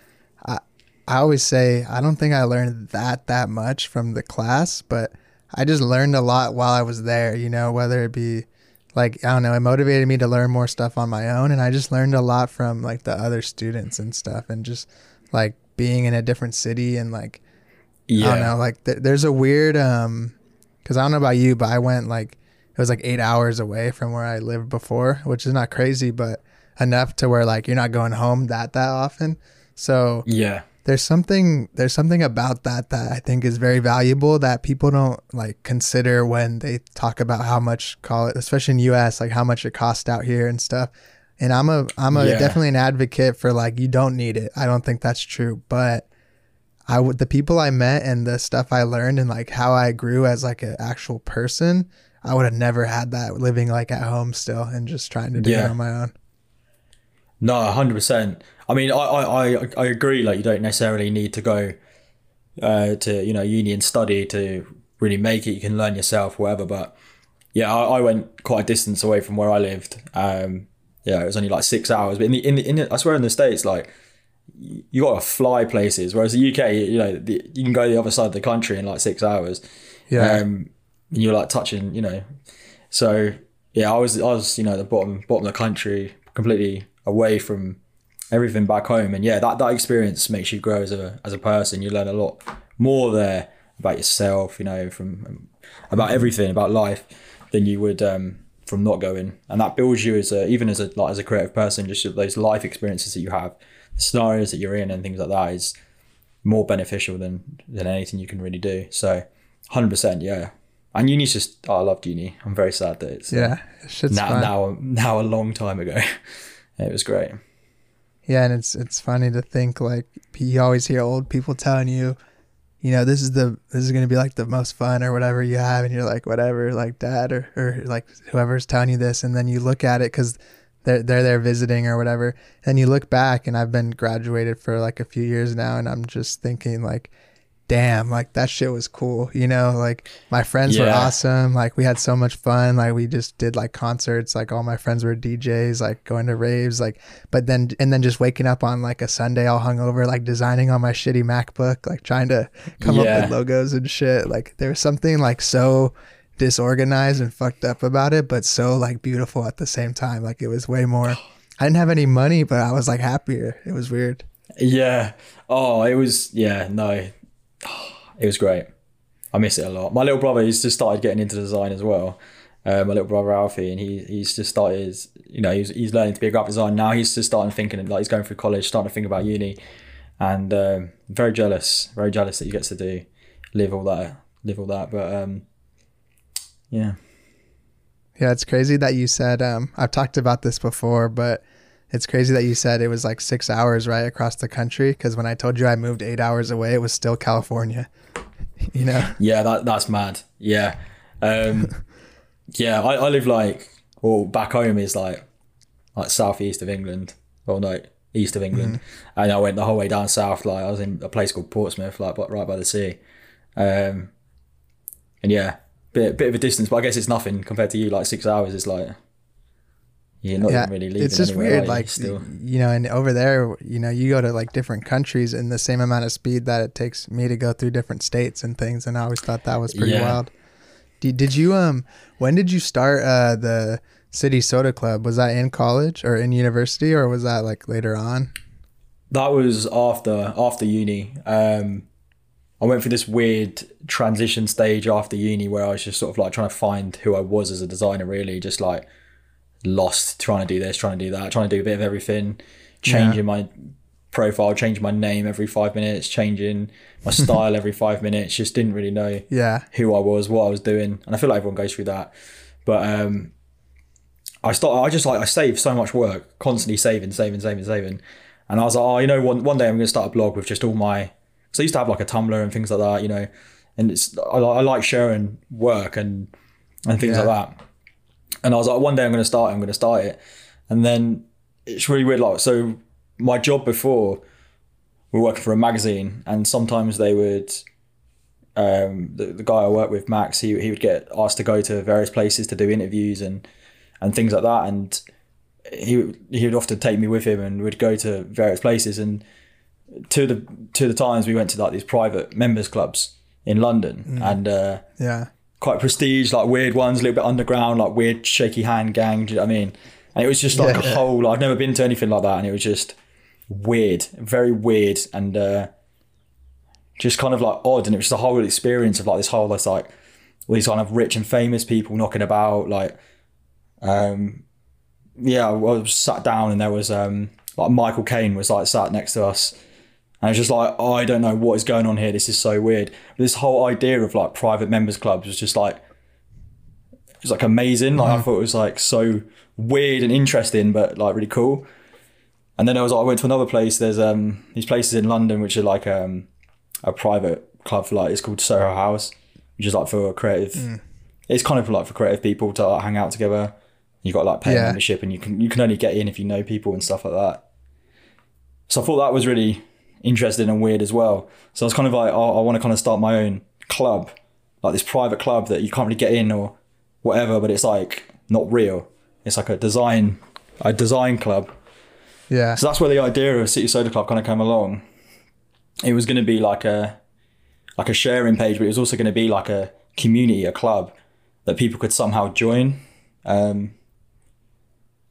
I always say I don't think I learned that that much from the class, but I just learned a lot while I was there, you know, whether it be like I don't know, it motivated me to learn more stuff on my own and I just learned a lot from like the other students and stuff and just like being in a different city and like yeah, I don't know. Like th- there's a weird um, because I don't know about you, but I went like it was like eight hours away from where I lived before, which is not crazy, but enough to where like you're not going home that that often. So yeah, there's something there's something about that that I think is very valuable that people don't like consider when they talk about how much call it, especially in U.S. like how much it costs out here and stuff. And I'm a I'm a Yeah. definitely an advocate for like you don't need it. I don't think that's true, but I would the people I met and the stuff I learned and like how I grew as like an actual person. I would have never had that living like at home still and just trying to do it on my own. No, hundred percent. I mean, I, I, I, I agree. Like, you don't necessarily need to go uh, to you know uni and study to really make it. You can learn yourself, whatever. But yeah, I, I went quite a distance away from where I lived. Um, yeah, it was only like six hours. But in the in the, in the I swear in the states, like you got to fly places. Whereas the UK, you know, the, you can go the other side of the country in like six hours. Yeah. Um, and you're like touching, you know. So yeah, I was I was you know the bottom bottom of the country, completely away from everything back home, and yeah, that that experience makes you grow as a as a person. You learn a lot more there about yourself, you know, from um, about everything about life than you would um, from not going, and that builds you as a even as a like as a creative person. Just those life experiences that you have, the scenarios that you're in, and things like that is more beneficial than than anything you can really do. So, hundred percent, yeah. And uni's just oh, I loved uni. I'm very sad that it's Yeah. Now fun. now now a long time ago. (laughs) it was great. Yeah, and it's it's funny to think like you always hear old people telling you, you know, this is the this is gonna be like the most fun or whatever you have, and you're like whatever, like dad or or like whoever's telling you this, and then you look at it because they're they're there visiting or whatever, and you look back, and I've been graduated for like a few years now, and I'm just thinking like. Damn, like that shit was cool. You know, like my friends were awesome. Like we had so much fun. Like we just did like concerts. Like all my friends were DJs, like going to raves. Like but then and then just waking up on like a Sunday all hungover, like designing on my shitty MacBook, like trying to come up with logos and shit. Like there was something like so disorganized and fucked up about it, but so like beautiful at the same time. Like it was way more. I didn't have any money, but I was like happier. It was weird. Yeah. Oh, it was yeah, no. It was great. I miss it a lot. My little brother he's just started getting into design as well. Uh, my little brother Alfie, and he he's just started. You know, he's he's learning to be a graphic designer now. He's just starting thinking like he's going through college, starting to think about uni, and um, very jealous, very jealous that he gets to do live all that, live all that. But um, yeah, Yeah, it's crazy that you said. Um, I've talked about this before, but it's crazy that you said it was like six hours right across the country. Because when I told you I moved eight hours away, it was still California. (laughs) you know? Yeah, that that's mad. Yeah, um, (laughs) yeah. I, I live like well back home is like like southeast of England. Well, no, east of England, and I went the whole way down south. Like I was in a place called Portsmouth, like but right by the sea. Um, and yeah, bit bit of a distance, but I guess it's nothing compared to you. Like six hours is like you're not yeah, even really leaving. it's just weird. Like still, you know, and over there, you know, you go to like different countries in the same amount of speed that it takes me to go through different states and things. And I always thought that was pretty Yeah. wild. Did, did you um? When did you start uh the City Soda Club? Was that in college or in university, or was that like later on? that was after after uni. Um, I went through this weird transition stage after uni where I was just sort of like trying to find who I was as a designer. Really, just like lost, trying to do this, trying to do that, trying to do a bit of everything, changing my profile, changing my name every five minutes, changing my (laughs) style every five minutes. Just didn't really know Yeah, who I was, what I was doing, and I feel like everyone goes through that. But um, I start. I just like I saved so much work, constantly saving, saving, saving, saving, and I was like, oh, you know, one one day I'm going to start a blog with just all my. So I used to have like a Tumblr and things like that, you know, and it's I, I like sharing work and and things Yeah. like that. And I was like, one day I'm going to start. it, I'm going to start it, and then it's really weird. Like, so my job before, we were working for a magazine, and sometimes they would um, the, the guy I worked with, Max, he, he would get asked to go to various places to do interviews and, and things like that. And he, would- he would often take me with him and we'd go to various places. And to the, to the times we went to like these private members clubs in London and, uh, yeah, quite prestige, like weird ones, a little bit underground, like weird shaky hand gang. Do you know what I mean? And it was just like Yeah. a whole. I've never been to anything like that, and it was just weird, very weird, and uh, just kind of like odd. And it was just a whole experience of like this whole, this like all these kind of rich and famous people knocking about, like, um, yeah. I was sat down, and there was um, like Michael Caine was like sat next to us. And I was just like, oh, I don't know what is going on here. This is so weird. But this whole idea of like private members clubs was just like, it was like amazing. Like I thought it was like so weird and interesting, but like really cool. And then I was like, I went to another place. There's um these places in London which are like um a private club for like it's called Soho House, which is like for creative. It's kind of like for creative people to like, hang out together. You got like pay Yeah. membership, and you can you can only get in if you know people and stuff like that. So I thought that was really interesting and weird as well. So I was kind of like, oh, I want to kind of start my own club, like this private club that you can't really get in or whatever, but it's like not real. It's like a design, a design club. yeah, So that's where the idea of City Soda Club kind of came along. It was going to be like a, like a sharing page, but it was also going to be like a community, a club that people could somehow join, um,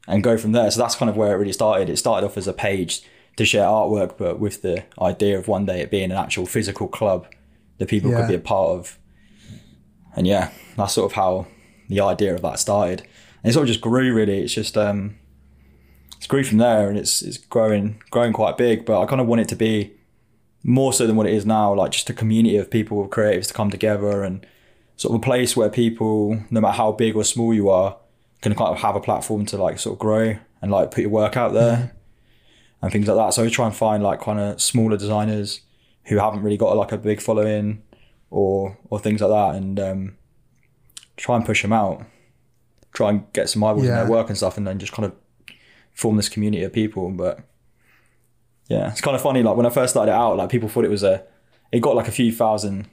and go from there. So that's kind of where it really started. It started off as a page to share artwork, but with the idea of one day it being an actual physical club that people Yeah. could be a part of. And yeah, that's sort of how the idea of that started. And it sort of just grew really. It's just um it's grew from there and it's it's growing growing quite big, but I kind of want it to be more so than what it is now, like just a community of people, creatives to come together and sort of a place where people, no matter how big or small you are, can kind of have a platform to like sort of grow and like put your work out there and things like that. So I try and find like kind of smaller designers who haven't really got like a big following or or things like that and um, try and push them out. Try and get some eyeballs in their work and stuff and then just kind of form this community of people. But yeah, it's kind of funny. Like when I first started it out, like people thought it was a, it got like a few thousand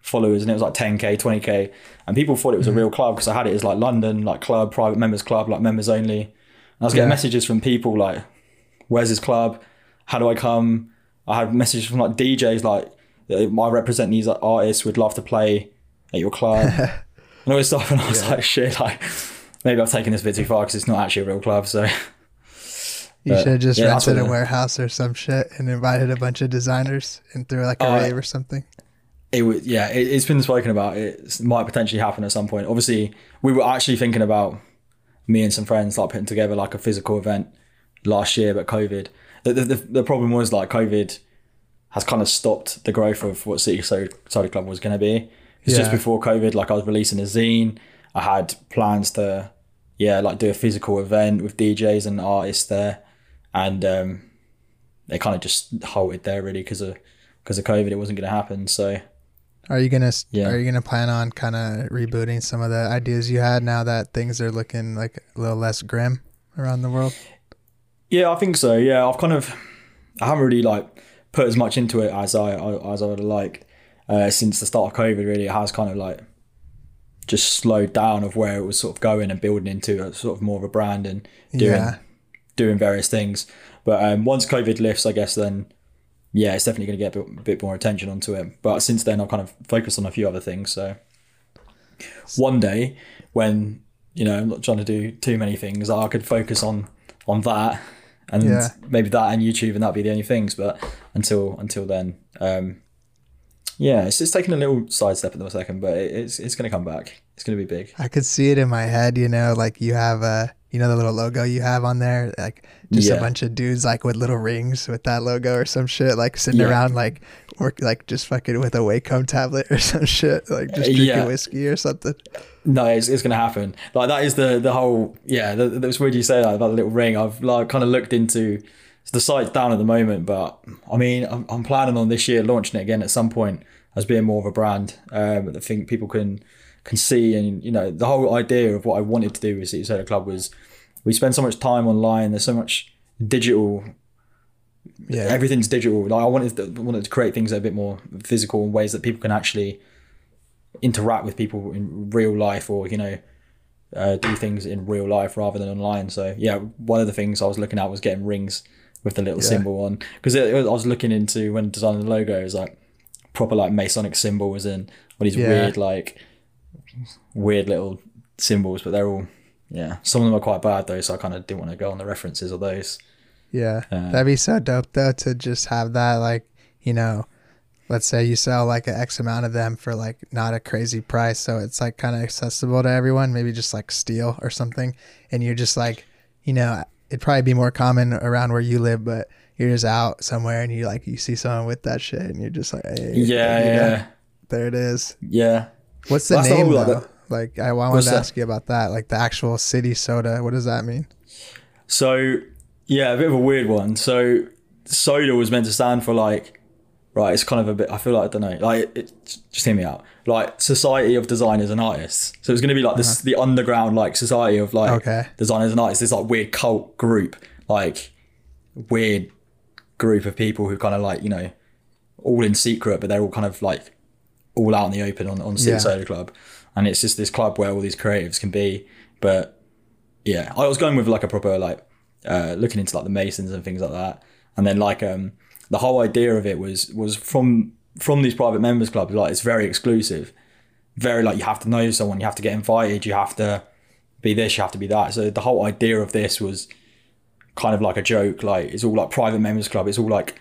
followers and it was like 10k, 20k, and people thought it was a real club because I had it as like London, like club, private members club, like members only. And I was getting Yeah. messages from people like, "Where's this club? How do I come?" I had messages from like DJs like, "I represent these like, artists. Would love to play at your club." (laughs) and all this stuff, and I was like, "Shit!" Like maybe I've taken this a bit too far because it's not actually a real club. So you should have just yeah, rented a warehouse or some shit and invited a bunch of designers and threw like a I- rave or something. it was yeah it, it's been spoken about it might potentially happen at some point obviously we were actually thinking about me and some friends like putting together like a physical event last year but covid the, the, the, problem was like covid has kind of stopped the growth of what city soda, soda club was going to be. It's just before covid like i was releasing a zine. I had plans to yeah like do a physical event with djs and artists there. And um they kind of just halted there really because of because of covid. It wasn't going to happen so. Are you gonna Yeah. Are you gonna plan on kind of rebooting some of the ideas you had now that things are looking like a little less grim around the world? Yeah, I think so. Yeah, I've kind of I haven't really like put as much into it as I as I would have liked uh, since the start of COVID. Really, it has kind of like just slowed down of where it was sort of going and building into a sort of more of a brand and doing Yeah. doing various things. But um, once COVID lifts, I guess then yeah, it's definitely going to get a bit, bit more attention onto it. But since then, I've kind of focused on a few other things. So one day, when you know I'm not trying to do too many things, I could focus on on that and Yeah. maybe that and YouTube, and that'd be the only things. But until until then, um, yeah, it's just taking a little sidestep at the second, but it, it's it's going to come back. It's going to be big. I could see it in my head, you know, like you have a, you know, the little logo you have on there, like just a bunch of dudes like with little rings with that logo or some shit, like sitting Yeah. around like work, like just fucking with a Wacom tablet or (laughs) some shit, like just drinking Yeah. whiskey or something. No, it's, it's going to happen. Like that is the the whole yeah. The, that's weird you say that about the little ring. I've like kind of looked into the site's down at the moment, but I mean I'm, I'm planning on this year launching it again at some point as being more of a brand. Um, I think people can can see and you know the whole idea of what I wanted to do with City Soda Club was we spend so much time online. There's so much digital Yeah. everything's digital. Like I wanted to, wanted to create things that are a bit more physical in ways that people can actually interact with people in real life, or you know, uh, do things in real life rather than online. So yeah, one of the things I was looking at was getting rings with the little Yeah. symbol on because I was looking into when designing the logo, it was like proper like Masonic symbols and all these Yeah. weird like weird little symbols, but they're all yeah. Some of them are quite bad though, so I kind of didn't want to go on the references of those. Yeah. Uh, That'd be so dope though to just have that like, you know, let's say you sell like an X amount of them for like not a crazy price. So it's like kind of accessible to everyone, maybe just like steel or something. And you're just like, you know, it'd probably be more common around where you live, but you're just out somewhere and you like, you see someone with that shit and you're just like, hey, Yeah, you know, yeah, there it is. yeah. What's the the name though? Like, I, I wanted What's to that? ask you about that. Like the actual city soda. What does that mean? So yeah, a bit of a weird one. So soda was meant to stand for like, right? It's kind of a bit. I feel like I don't know. Like, it, just hear me out. Like Society of Designers and Artists. So it's going to be like this, uh-huh. the underground like society of like Okay. designers and artists. This like weird cult group, like weird group of people who kind of like you know, all in secret, but they're all kind of like all out in the open on on City. Soda Club, and it's just this club where all these creatives can be. But yeah, I was going with like a proper like uh, looking into like the Masons and things like that, and then like um the whole idea of it was was from from these private members clubs like it's very exclusive, very like you have to know someone, you have to get invited, you have to be this, you have to be that. So the whole idea of this was kind of like a joke, like it's all like private members club, it's all like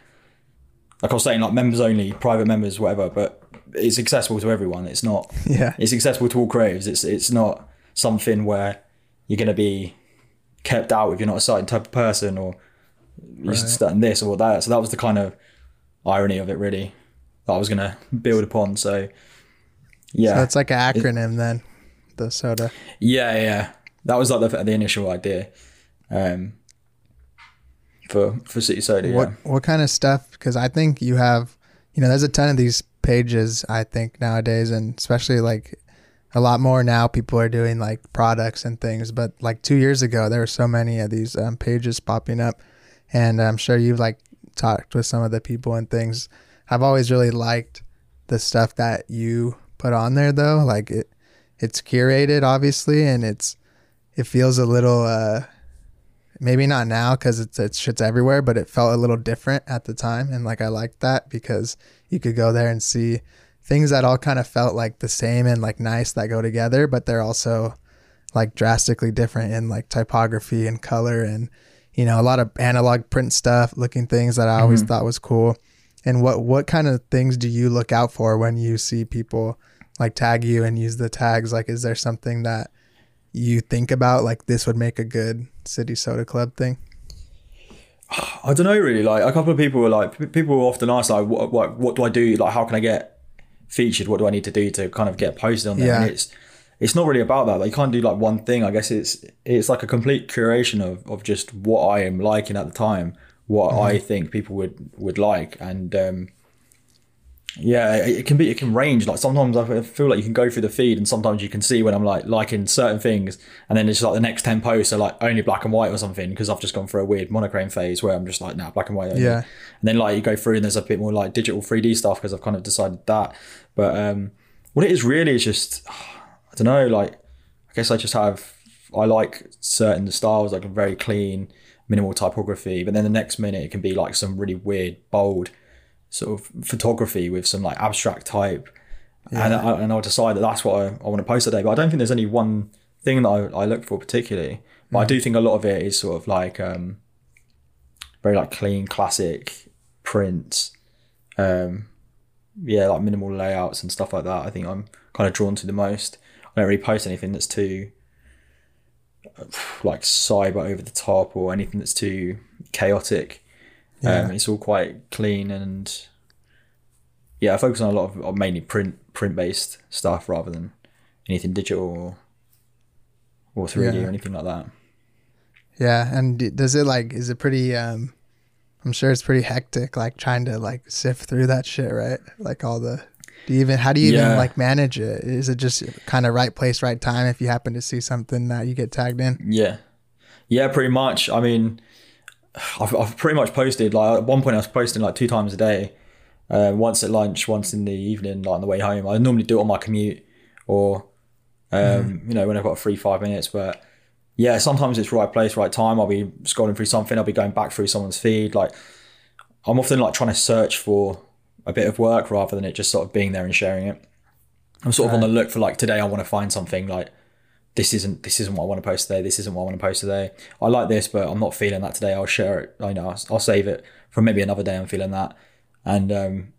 like I was saying like members only, private members, whatever, but it's accessible to everyone. It's not (laughs) Yeah. it's accessible to all creatives. It's it's not something where you're gonna be kept out if you're not a certain type of person or you're Right. starting this or that. So that was the kind of irony of it really that I was gonna build upon. So yeah, So it's like an acronym then, the soda. yeah, yeah. That was like the, the initial idea um, for for City Soda. What Yeah. what kind of stuff? Because I think you have, you know, there's a ton of these pages. I think nowadays, and especially like a lot more now, people are doing like products and things. But like two years ago, there were so many of these um, pages popping up, and I'm sure you've like talked with some of the people and things. I've always really liked the stuff that you put on there, though. Like it, it's curated, obviously, and it's it feels a little. uh maybe not now because it's it's shit's everywhere, but it felt a little different at the time, and like I liked that because you could go there and see things that all kind of felt like the same and like nice that go together, but they're also like drastically different in like typography and color and you know a lot of analog print stuff, looking things that I always mm-hmm. thought was cool. And what what kind of things do you look out for when you see people like tag you and use the tags? Like, is there something that you think about like this would make a good city soda club thing? I don't know really. Like a couple of people were like, people were often ask like, what, what, what do I do? Like, how can I get featured? What do I need to do to kind of get posted on there? Yeah. And it's it's not really about that. Like, you can't do like one thing. I guess it's it's like a complete curation of of just what I am liking at the time, what I think people would would like, and um, yeah, it, can be it can range. Like sometimes I feel like you can go through the feed, and sometimes you can see when I'm like liking certain things, and then it's like the next ten posts are like only black and white or something because I've just gone through a weird monochrome phase where I'm just like, nah, black and white. Only. Yeah. And then like you go through and there's a bit more like digital 3D stuff because I've kind of decided that. But um, what it is really is just (sighs) I don't know, like I guess I just have I like certain styles, like very clean, minimal typography, but then the next minute it can be like some really weird, bold sort of photography with some like abstract type. And, I, and I'll decide that that's what I, I want to post today. But I don't think there's any one thing that I, I look for particularly. But I do think a lot of it is sort of like um, very like clean, classic prints. Um, yeah, like minimal layouts and stuff like that. I think I'm kind of drawn to the most. I don't really post anything that's too like cyber over the top or anything that's too chaotic. Yeah. Um, it's all quite clean and yeah, I focus on a lot of mainly print print based stuff rather than anything digital or or 3D Yeah. or anything like that. Yeah, and does it like is it pretty um I'm sure it's pretty hectic like trying to like sift through that shit, right? Like all the do you even how do you even like manage it? Is it just kind of right place, right time if you happen to see something that you get tagged in? Yeah, yeah, pretty much. I mean, I've, I've pretty much posted like at one point I was posting like two times a day, uh, once at lunch, once in the evening, like on the way home. I normally do it on my commute or, um, you know, when I've got a free five minutes. But yeah, sometimes it's right place, right time. I'll be scrolling through something. I'll be going back through someone's feed. Like I'm often like trying to search for a bit of work rather than it just sort of being there and sharing it. I'm sort of on the look for like today. I want to find something like this isn't this isn't what I want to post today. This isn't what I want to post today. I like this, but I'm not feeling that today. I'll share it. I know I'll, I'll save it for maybe another day. I'm feeling that, and um,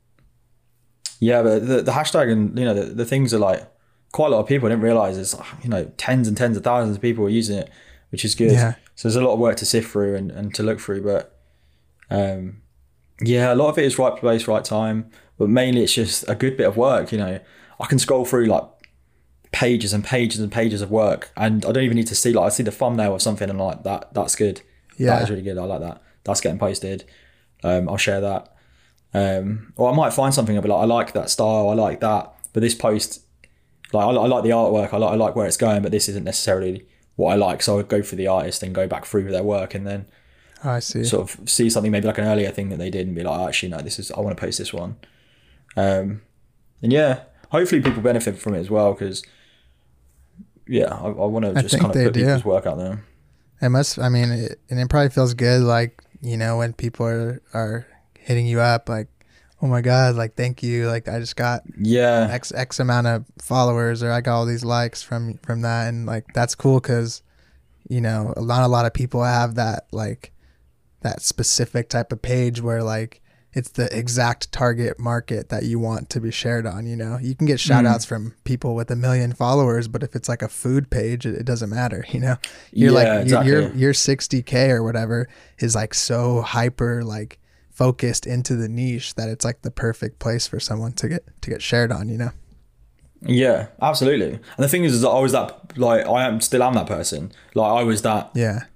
yeah, but the, the hashtag and you know the, the things are like quite a lot of people. Didn't realize it's you know tens and tens of thousands of people are using it, which is good. Yeah. So there's a lot of work to sift through and, and to look through, but um, yeah, a lot of it is right place, right time, but mainly it's just a good bit of work. You know, I can scroll through like pages and pages and pages of work, and I don't even need to see like I see the thumbnail of something and like that. That's good. Yeah. that is really good. I like that. That's getting posted. Um, I'll share that. Um, or I might find something and be like, I like that style. I like that, but this post, like I, I like the artwork. I like I like where it's going, but this isn't necessarily what I like. So I would go for the artist and go back through their work and then I see. sort of see something maybe like an earlier thing that they did and be like, oh, actually, no, this is I want to post this one. Um, and yeah, hopefully people benefit from it as well because yeah, I, I want to just kind of put do. people's work out there. It must. I mean, it, and it probably feels good, like you know, when people are are hitting you up, like, oh my god, like thank you, like I just got Yeah, x x amount of followers, or I got all these likes from from that, and like that's cool because, you know, a lot a lot of people have that like that specific type of page where like it's the exact target market that you want to be shared on you know you can get shout outs mm. from people with a million followers but if it's like a food page it, it doesn't matter you know you're Yeah, like exactly. your your 60k or whatever is like so hyper like focused into the niche that it's like the perfect place for someone to get to get shared on you know yeah, absolutely. And the thing is, is that I was that like I am still am that person. Like I was that yeah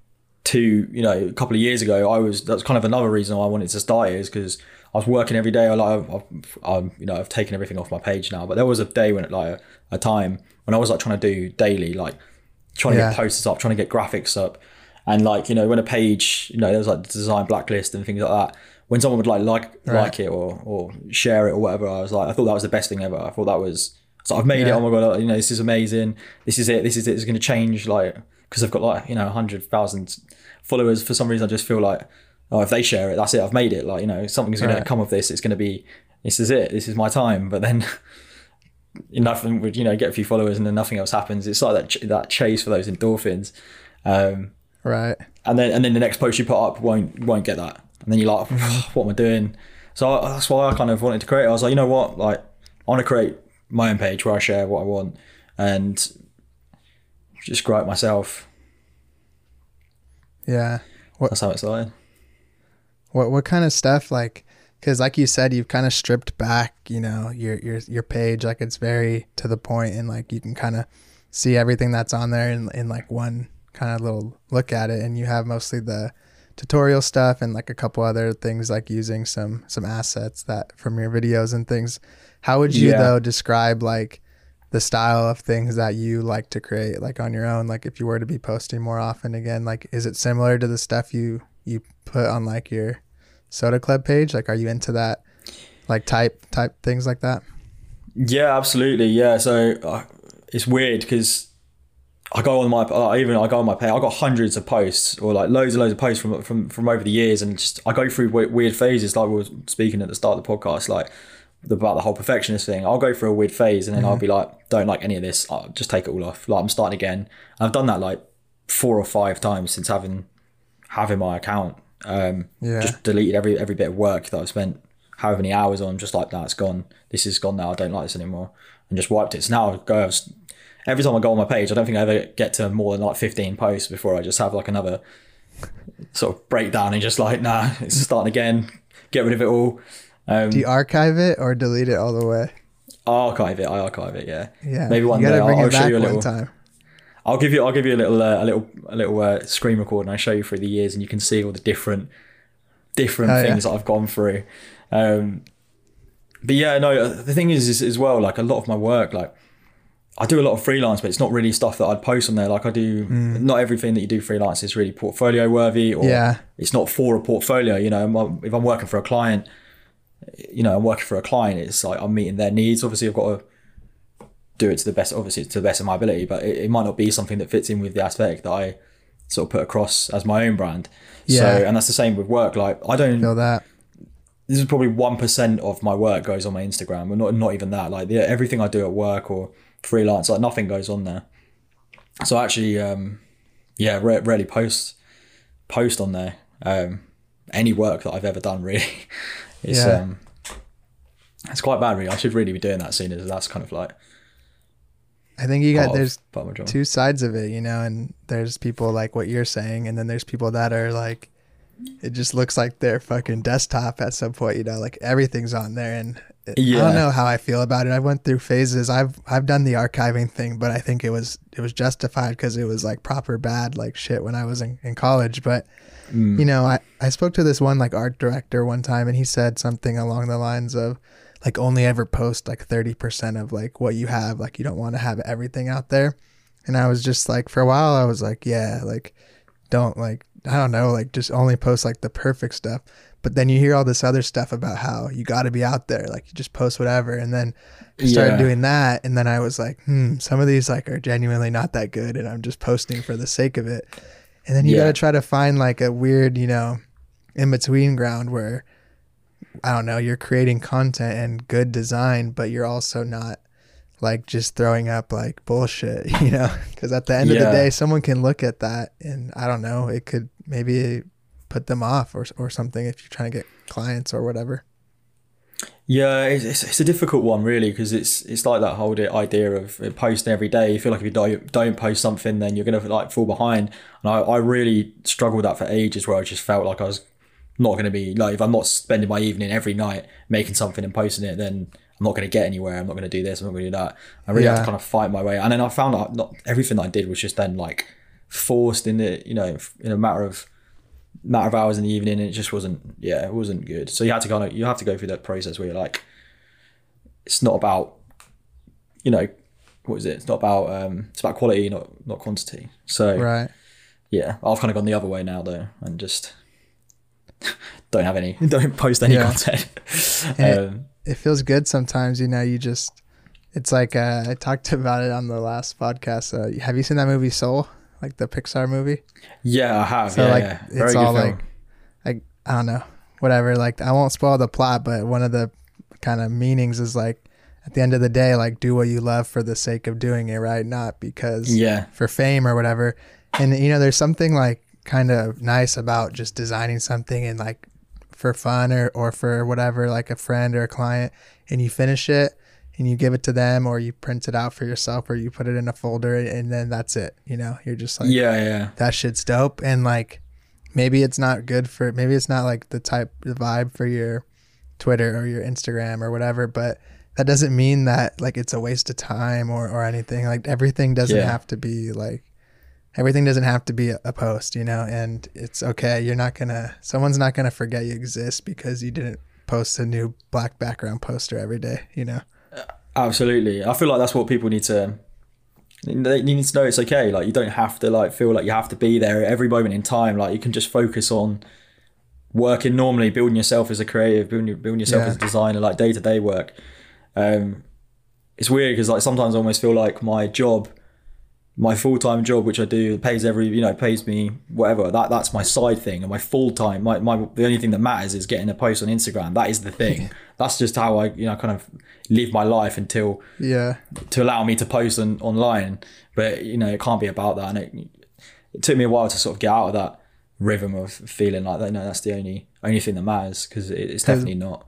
two, you know, a couple of years ago, I was that's kind of another reason why I wanted to start it is because I was working every day. I like, I've, I've, you know, I've taken everything off my page now, but there was a day when, it like, a time when I was like trying to do daily, like, trying to get posters up, trying to get graphics up, and like, you know, when a page, you know, there was like design blacklist and things like that. When someone would like like Right. like it or or share it or whatever, I was like, I thought that was the best thing ever. I thought that was. So I've made it. Oh my god! You know, this is amazing. This is it. This is it. It's going to change. Like, because I've got like you know hundred thousand followers. For some reason, I just feel like, oh, if they share it, that's it. I've made it. Like, you know, something's going Right. to come of this. It's going to be. This is it. This is my time. But then, (laughs) nothing would you know get a few followers and then nothing else happens. It's like that ch- that chase for those endorphins. Um, right and then and then the next post you put up won't won't get that, and then you're like, what am I doing? So I, that's why I kind of wanted to create. I was like, you know what, like I want to create my own page where I share what I want and just grow it myself. Yeah That's how it started. What what kind of stuff like? Because like you said, you've kind of stripped back, you know, your your your page. Like it's very to the point, and like you can kind of see everything that's on there in in like one kind of little look at it. And you have mostly the tutorial stuff and like a couple other things like using some some assets that from your videos and things. How would you Yeah. though describe like the style of things that you like to create like on your own like if you were to be posting more often again like is it similar to the stuff you you put on like your soda club page like are you into that like type type things like that Yeah, absolutely. Yeah, so uh, it's weird because I go on my uh, even I go on my page. I got hundreds of posts or like loads and loads of posts from from from over the years, and just I go through weird, weird phases. Like we were speaking at the start of the podcast, like about the whole perfectionist thing. I'll go through a weird phase, and then I'll be like, don't like any of this. I'll just take it all off. Like I'm starting again. I've done that like four or five times since having having my account. Um, Yeah. Just deleted every every bit of work that I've spent however many hours on. Just like that, it's gone. This is gone now. I don't like this anymore, and just wiped it. So now I go. Every time I go on my page, I don't think I ever get to more than like 15 posts before I just have like another sort of breakdown and just like, nah, it's starting again. Get rid of it all. Um, Do you archive it or delete it all the way? I archive it. I archive it. Yeah. Yeah. Maybe one day I'll, I'll show you a little. time. I'll give you. I'll give you a little. Uh, a little. A little uh, screen record, and I show you through the years, and you can see all the different, different Oh, yeah. things that I've gone through. Um, but yeah, no. uh, The thing is, is as well. Like a lot of my work, like I do a lot of freelance, but it's not really stuff that I'd post on there. Like I do. Not everything that you do freelance is really portfolio worthy, or. Yeah. it's not for a portfolio. You know, if I'm working for a client, you know, I'm working for a client. It's like I'm meeting their needs. Obviously, I've got to do it to the best, obviously to the best of my ability, but it, it might not be something that fits in with the aesthetic that I sort of put across as my own brand. Yeah. So, and that's the same with work. Like I don't, Feel that. this is probably 1% of my work goes on my Instagram and not, not even that. Like the, everything I do at work or freelance, like nothing goes on there. So I actually, um, yeah, re- rarely post, post on there. Um, any work that I've ever done really. (laughs) It's, Yeah. um, it's quite bad really. I should really be doing that soon as that's kind of like I think you got there's part of my job. two sides of it, you know, and there's people like what you're saying, and then there's people that are like, it just looks like their fucking desktop at some point, you know, like everything's on there, and it- I don't know how I feel about it. I went through phases. I've I've done the archiving thing, but I think it was it was justified because it was like proper bad like shit when I was in, in college. But Mm. you know, I I spoke to this one like art director one time, and he said something along the lines of like only ever post like 30% of like what you have like you don't want to have everything out there and i was just like for a while i was like yeah like don't like i don't know like just only post like the perfect stuff but then you hear all this other stuff about how you got to be out there like you just post whatever and then I started Yeah. doing that and then i was like hmm some of these like are genuinely not that good and i'm just posting for the sake of it and then you Yeah. got to try to find like a weird you know in between ground where I don't know, you're creating content and good design, but you're also not like just throwing up like bullshit, (laughs) you know? Because at the end of the day, someone can look at that and I don't know, it could maybe put them off or, or something if you're trying to get clients or whatever. Yeah, it's, it's, it's a difficult one really because it's it's like that whole idea of posting every day. You feel like if you don't, don't post something, then you're gonna like fall behind. And I, I really struggled with that for ages, where I just felt like I was not gonna be like if I'm not spending my evening every night making something and posting it, then I'm not gonna get anywhere. I'm not gonna do this. I'm not gonna do that. I really had to kind of fight my way. And then I found out not everything that I did was just then like forced in the you know in a matter of matter of hours in the evening and it just wasn't yeah it wasn't good so you had to kind of you have to go through that process where you're like it's not about you know what is it it's not about um it's about quality not not quantity so Right. yeah i've kind of gone the other way now though and just (laughs) don't have any (laughs) don't post any Yeah. content (laughs) um, It feels good sometimes, you know, you just, it's like, uh, I talked about it on the last podcast. Uh, have you seen that movie Soul? Like the Pixar movie? yeah i have So yeah, like yeah. it's all film like like I don't know, whatever. Like I won't spoil the plot, but one of the kind of meanings is like at the end of the day, like do what you love for the sake of doing it, right? Not because yeah for fame or whatever. And you know, there's something like kind of nice about just designing something and like for fun or or for whatever, like a friend or a client, and you finish it and you give it to them or you print it out for yourself or you put it in a folder and then that's it. You know, you're just like yeah yeah. that shit's dope. And like maybe it's not good for maybe it's not like the type the vibe for your twitter or your instagram or whatever but that doesn't mean that like it's a waste of time or or anything. Like everything doesn't Yeah. have to be like everything doesn't have to be a, a post you know? And it's okay. You're not gonna someone's not gonna forget you exist because you didn't post a new black background poster every day you know Absolutely. I feel like that's what people need to they need to know it's okay. Like you don't have to like feel like you have to be there at every moment in time. Like you can just focus on working normally, building yourself as a creative, building, building yourself Yeah. as a designer, like day to day work. Um, it's weird because like sometimes I almost feel like my job, my full time job, which I do, pays every you know pays me whatever. That that's my side thing, and my full time, my, my the only thing that matters is getting a post on Instagram. That is the thing. (laughs) (laughs) that's just how I you know kind of live my life until Yeah. to allow me to post on, online. But you know, it can't be about that, and it, it took me a while to sort of get out of that rhythm of feeling like that. No, that's the only only thing that matters because it, it's definitely not.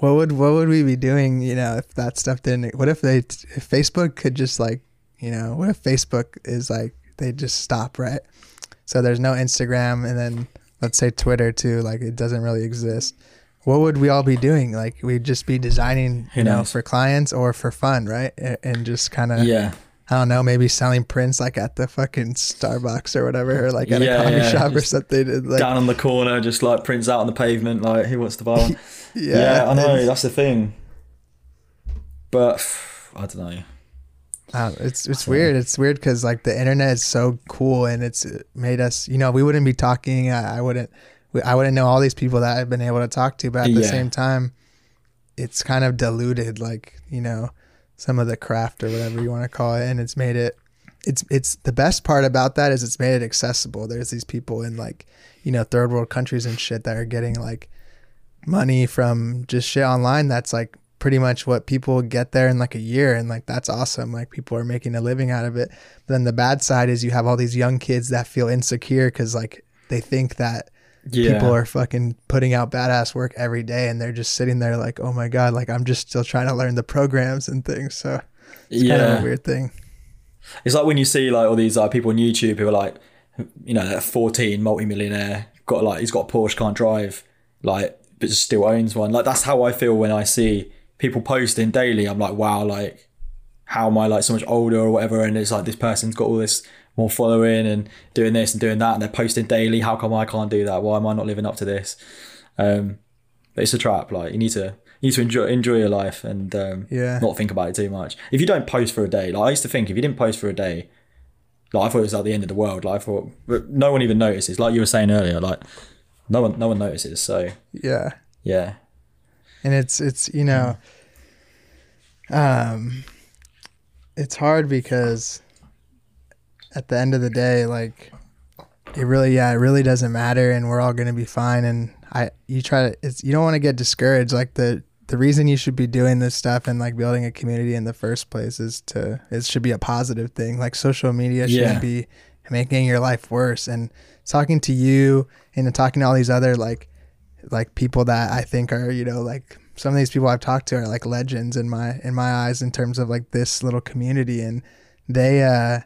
What would what would we be doing, you know, if that stuff didn't what if they if Facebook could just like, you know, what if Facebook is like they just stop, right? So there's no Instagram and then let's say Twitter too, like it doesn't really exist. What would we all be doing? Like we'd just be designing, Who you know, knows? for clients or for fun, right? And, just kind of Yeah, I don't know, maybe selling prints like at the fucking Starbucks or whatever, or like at Yeah, a coffee yeah, shop or just something. Like, down on the corner, just like prints out on the pavement, like who wants to buy one? (laughs) yeah, yeah, I know that's the thing. But I don't know. Don't- it's it's weird. It's weird because like the internet is so cool and it's uh, made us. You know, we wouldn't be talking. I, I wouldn't. We, I wouldn't know all these people that I've been able to talk to. But at the same time, it's kind of diluted. Like you know, some of the craft or whatever you want to call it, and it's made it. It's it's the best part about that is it's made it accessible. There's these people in like you know third world countries and shit that are getting like money from just shit online that's like pretty much what people get there in like a year and like that's awesome like people are making a living out of it but then the bad side is you have all these young kids that feel insecure because like they think that Yeah, people are fucking putting out badass work every day and they're just sitting there like oh my god like i'm just still trying to learn the programs and things so it's yeah. kind of a weird thing It's like when you see like all these like people on YouTube who are like, you know, they're 14, multi-millionaire, got like he's got a Porsche, can't drive, like, but just still owns one. Like that's how I feel when I see people posting daily. I'm like, wow, like, how am I like so much older or whatever? And it's like this person's got all this more following and doing this and doing that, and they're posting daily. How come I can't do that? Why am I not living up to this? Um, but it's a trap. Like you need to you need to enjoy enjoy your life and um, Yeah. not think about it too much. If you don't post for a day, like I used to think, if you didn't post for a day, like I thought it was like the end of the world. Like I thought, but no one even notices. Like you were saying earlier, like no one no one notices. So yeah yeah, and it's it's you know um it's hard because at the end of the day like it really yeah it really doesn't matter and we're all going to be fine. And i you try to it's you don't want to get discouraged. Like the the reason you should be doing this stuff and like building a community in the first place is to it should be a positive thing. Like social media shouldn't Yeah. be making your life worse. And talking to you and talking to all these other like like people that I think are you know like some of these people I've talked to are like legends in my in my eyes in terms of like this little community. And they uh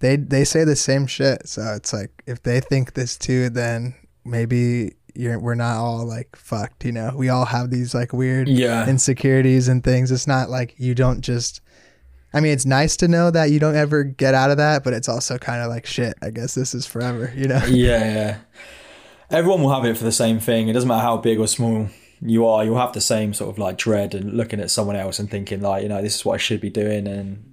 they they say the same shit. So it's like if they think this too then maybe you're we're not all like fucked you know? We all have these like weird yeah, insecurities and things. It's not like you don't just I mean it's nice to know that you don't ever get out of that but it's also kind of like shit I guess this is forever you know? Yeah, yeah. Everyone will have it for the same thing. It doesn't matter how big or small you are. You'll have the same sort of like dread and looking at someone else and thinking like, you know, this is what I should be doing, and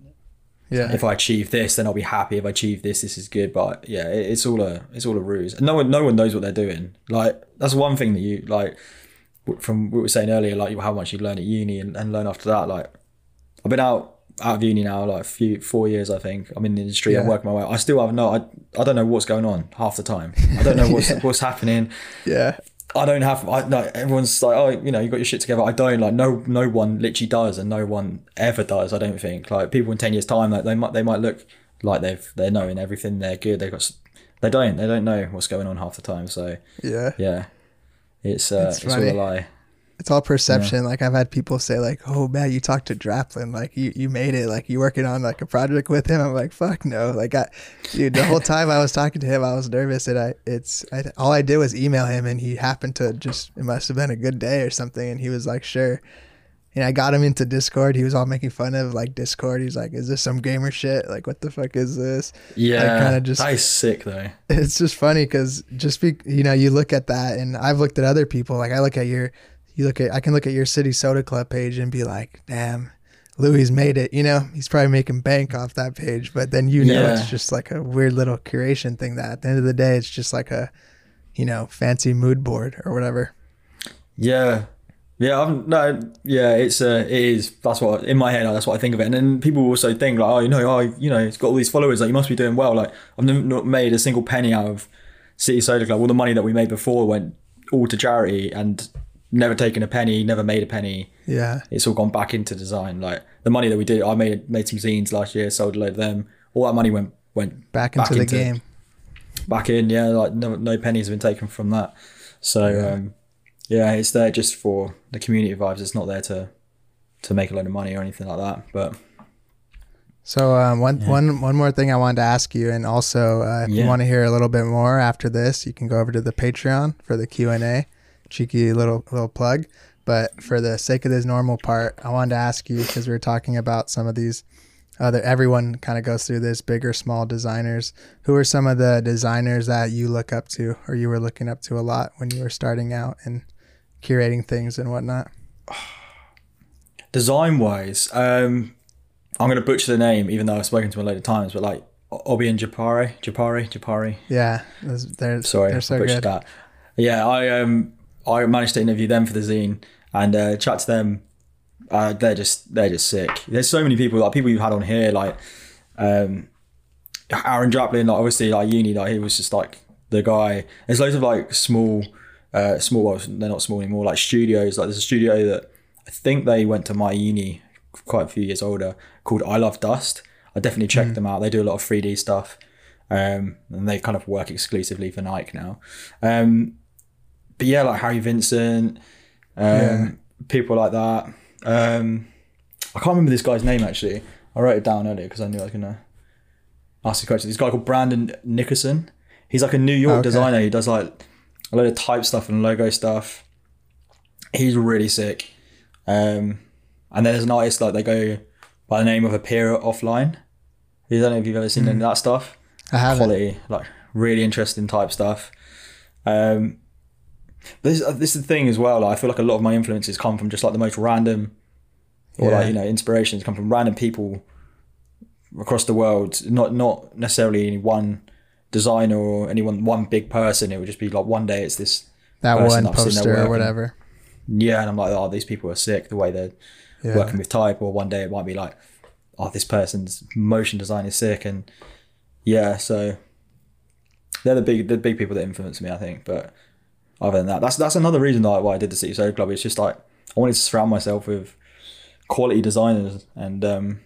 yeah if I achieve this, then I'll be happy. If I achieve this, this is good. But yeah, it, it's all a it's all a ruse. And no one no one knows what they're doing. Like that's one thing that you like from what we were saying earlier, like how much you learn at uni and, and learn after that. Like I've been out out of uni now like a few four years I think. I'm in the industry, I'm working my way. I still have no I, I don't know what's going on half the time. I don't know (laughs) what's Yeah. what's happening. yeah I don't have. I no. Everyone's like, oh, you know, you got your shit together. I don't. Like, no, no one literally does, and no one ever does. I don't think. Like, people in ten years' time, like they might, they might look like they've, they're knowing everything. They're good. They've got. They don't. They don't know what's going on half the time. So yeah yeah, it's uh, It's it's, all a lie. It's all perception. Like I've had people say like, "Oh man, you talked to Draplin, like you you made it, like you working on like a project with him." I'm like, "Fuck no!" Like I, dude, the whole time I was talking to him, I was nervous, and I it's I, all I did was email him, and he happened to just it must have been a good day or something, and he was like, "Sure." And I got him into Discord. He was all making fun of like Discord. He's like, "Is this some gamer shit? Like, what the fuck is this?" Yeah, kinda just- that is sick though. (laughs) it's just funny because just be you know you look at that and i've looked at other people like i look at your you look at i can look at your city soda club page and be like damn louis made it you know he's probably making bank off that page but then you know Yeah. it's just like a weird little curation thing that at the end of the day it's just like a you know fancy mood board or whatever Yeah, Yeah, I'm, no, yeah, it's uh, it is. That's what in my head. That's what I think of it. And then people also think like, oh, you know, oh, you know, it's got all these followers. Like, you must be doing well. Like, I've never not made a single penny out of City Soda Club. All the money that we made before went all to charity, and never taken a penny, never made a penny. Yeah. It's all gone back into design. Like the money that we did, I made made some zines last year, sold a load of them. All that money went went Back into the game. back in. Yeah, like no, no pennies have been taken from that. So Yeah. um, yeah, it's there just for the community vibes. It's not there to to make a load of money or anything like that. But So um, one one one more thing I wanted to ask you, and also uh, if you want to hear a little bit more after this, you can go over to the Patreon for the Q and A. Cheeky little little plug. But for the sake of this normal part, I wanted to ask you because we were talking about some of these other. Everyone kind of goes through this, big or small designers. Who are some of the designers that you look up to, or you were looking up to a lot when you were starting out and curating things and whatnot? (sighs) design wise, um, I'm gonna butcher the name, even though I've spoken to him a load of times. But like Obi and Japari, Japari, Japari. Yeah, they're Sorry, they're I so butchered good. that. Yeah, I um I managed to interview them for the zine and uh, chat to them. Uh, they're just they're just sick. There's so many people like people you've had on here like um Aaron Draplin. Like obviously like uni like he was just like the guy. There's loads of like small uh small well they're not small anymore like studios. Like there's a studio that I think they went to my uni quite a few years older called I Love Dust. I definitely check them out. They do a lot of 3D stuff. Um, and they kind of work exclusively for Nike now. Um, but yeah, like Harry Vincent, um, Yeah. people like that. Um, I can't remember this guy's name actually. I wrote it down earlier because I knew I was gonna ask the question. This guy called Brandon Nickerson. He's like a New York Okay. designer. He does like a lot of type stuff and logo stuff. He's really sick. Um, and there's an artist like they go by the name of Appear Offline. I don't know if you've ever seen any of that stuff I haven't. quality, like really interesting type stuff. Um, but this, uh, this is the thing as well. Like, I feel like a lot of my influences come from just like the most random, or Yeah. like you know, inspirations come from random people across the world. Not not necessarily any one designer or anyone one big person. It would just be like one day it's this that one I've poster or and- whatever. yeah, and I'm like, oh, these people are sick. The way they're Yeah. working with type, or one day it might be like, oh, this person's motion design is sick, and yeah, so they're the big the big people that influence me, I think. But other than that, that's that's another reason that why I did the City Soda Club. It's just like I wanted to surround myself with quality designers, and um,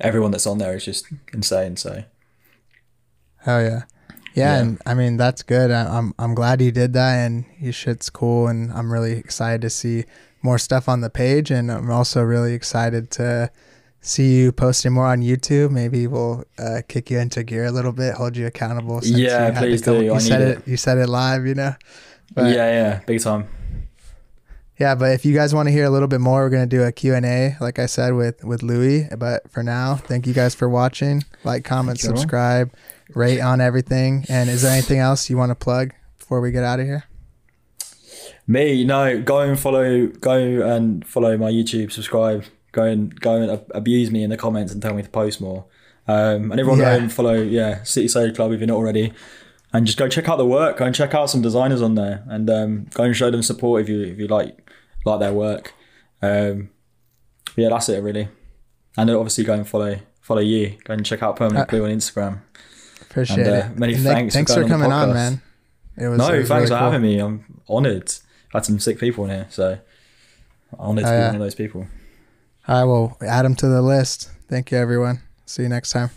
everyone that's on there is just insane. So Hell yeah. yeah. Yeah. and I mean that's good. I, I'm I'm glad you did that, and your shit's cool, and I'm really excited to see more stuff on the page, and I'm also really excited to see you posting more on YouTube. Maybe we'll uh, kick you into gear a little bit, hold you accountable. since Yeah, you had to please do. You I said it. it. You said it live, you know. But yeah, yeah, big time. Yeah, but if you guys want to hear a little bit more, we're going to do a Q&A, like I said, with, with Louis. But for now, thank you guys for watching. Like, comment, subscribe, rate on everything. And is there anything else you want to plug before we get out of here? Me, no. Go and follow. Go and follow my YouTube. Subscribe. Go and go and abuse me in the comments and tell me to post more. Um, and everyone Yeah. go and follow. Yeah, City Soda Club if you're not already. And just go check out the work. Go and check out some designers on there, and um, go and show them support if you if you like like their work. Um, yeah, that's it really. And obviously go and follow follow you. Go and check out Permanent Uh, Glue on Instagram. Appreciate And, uh, it. many And thanks for thanks going for coming on, podcast. man. It was No, it was thanks really for cool. having me. I'm honoured. Had some sick people in here, so honoured to Oh, be yeah. one of those people. Right, will add them to the list. Thank you, everyone. See you next time.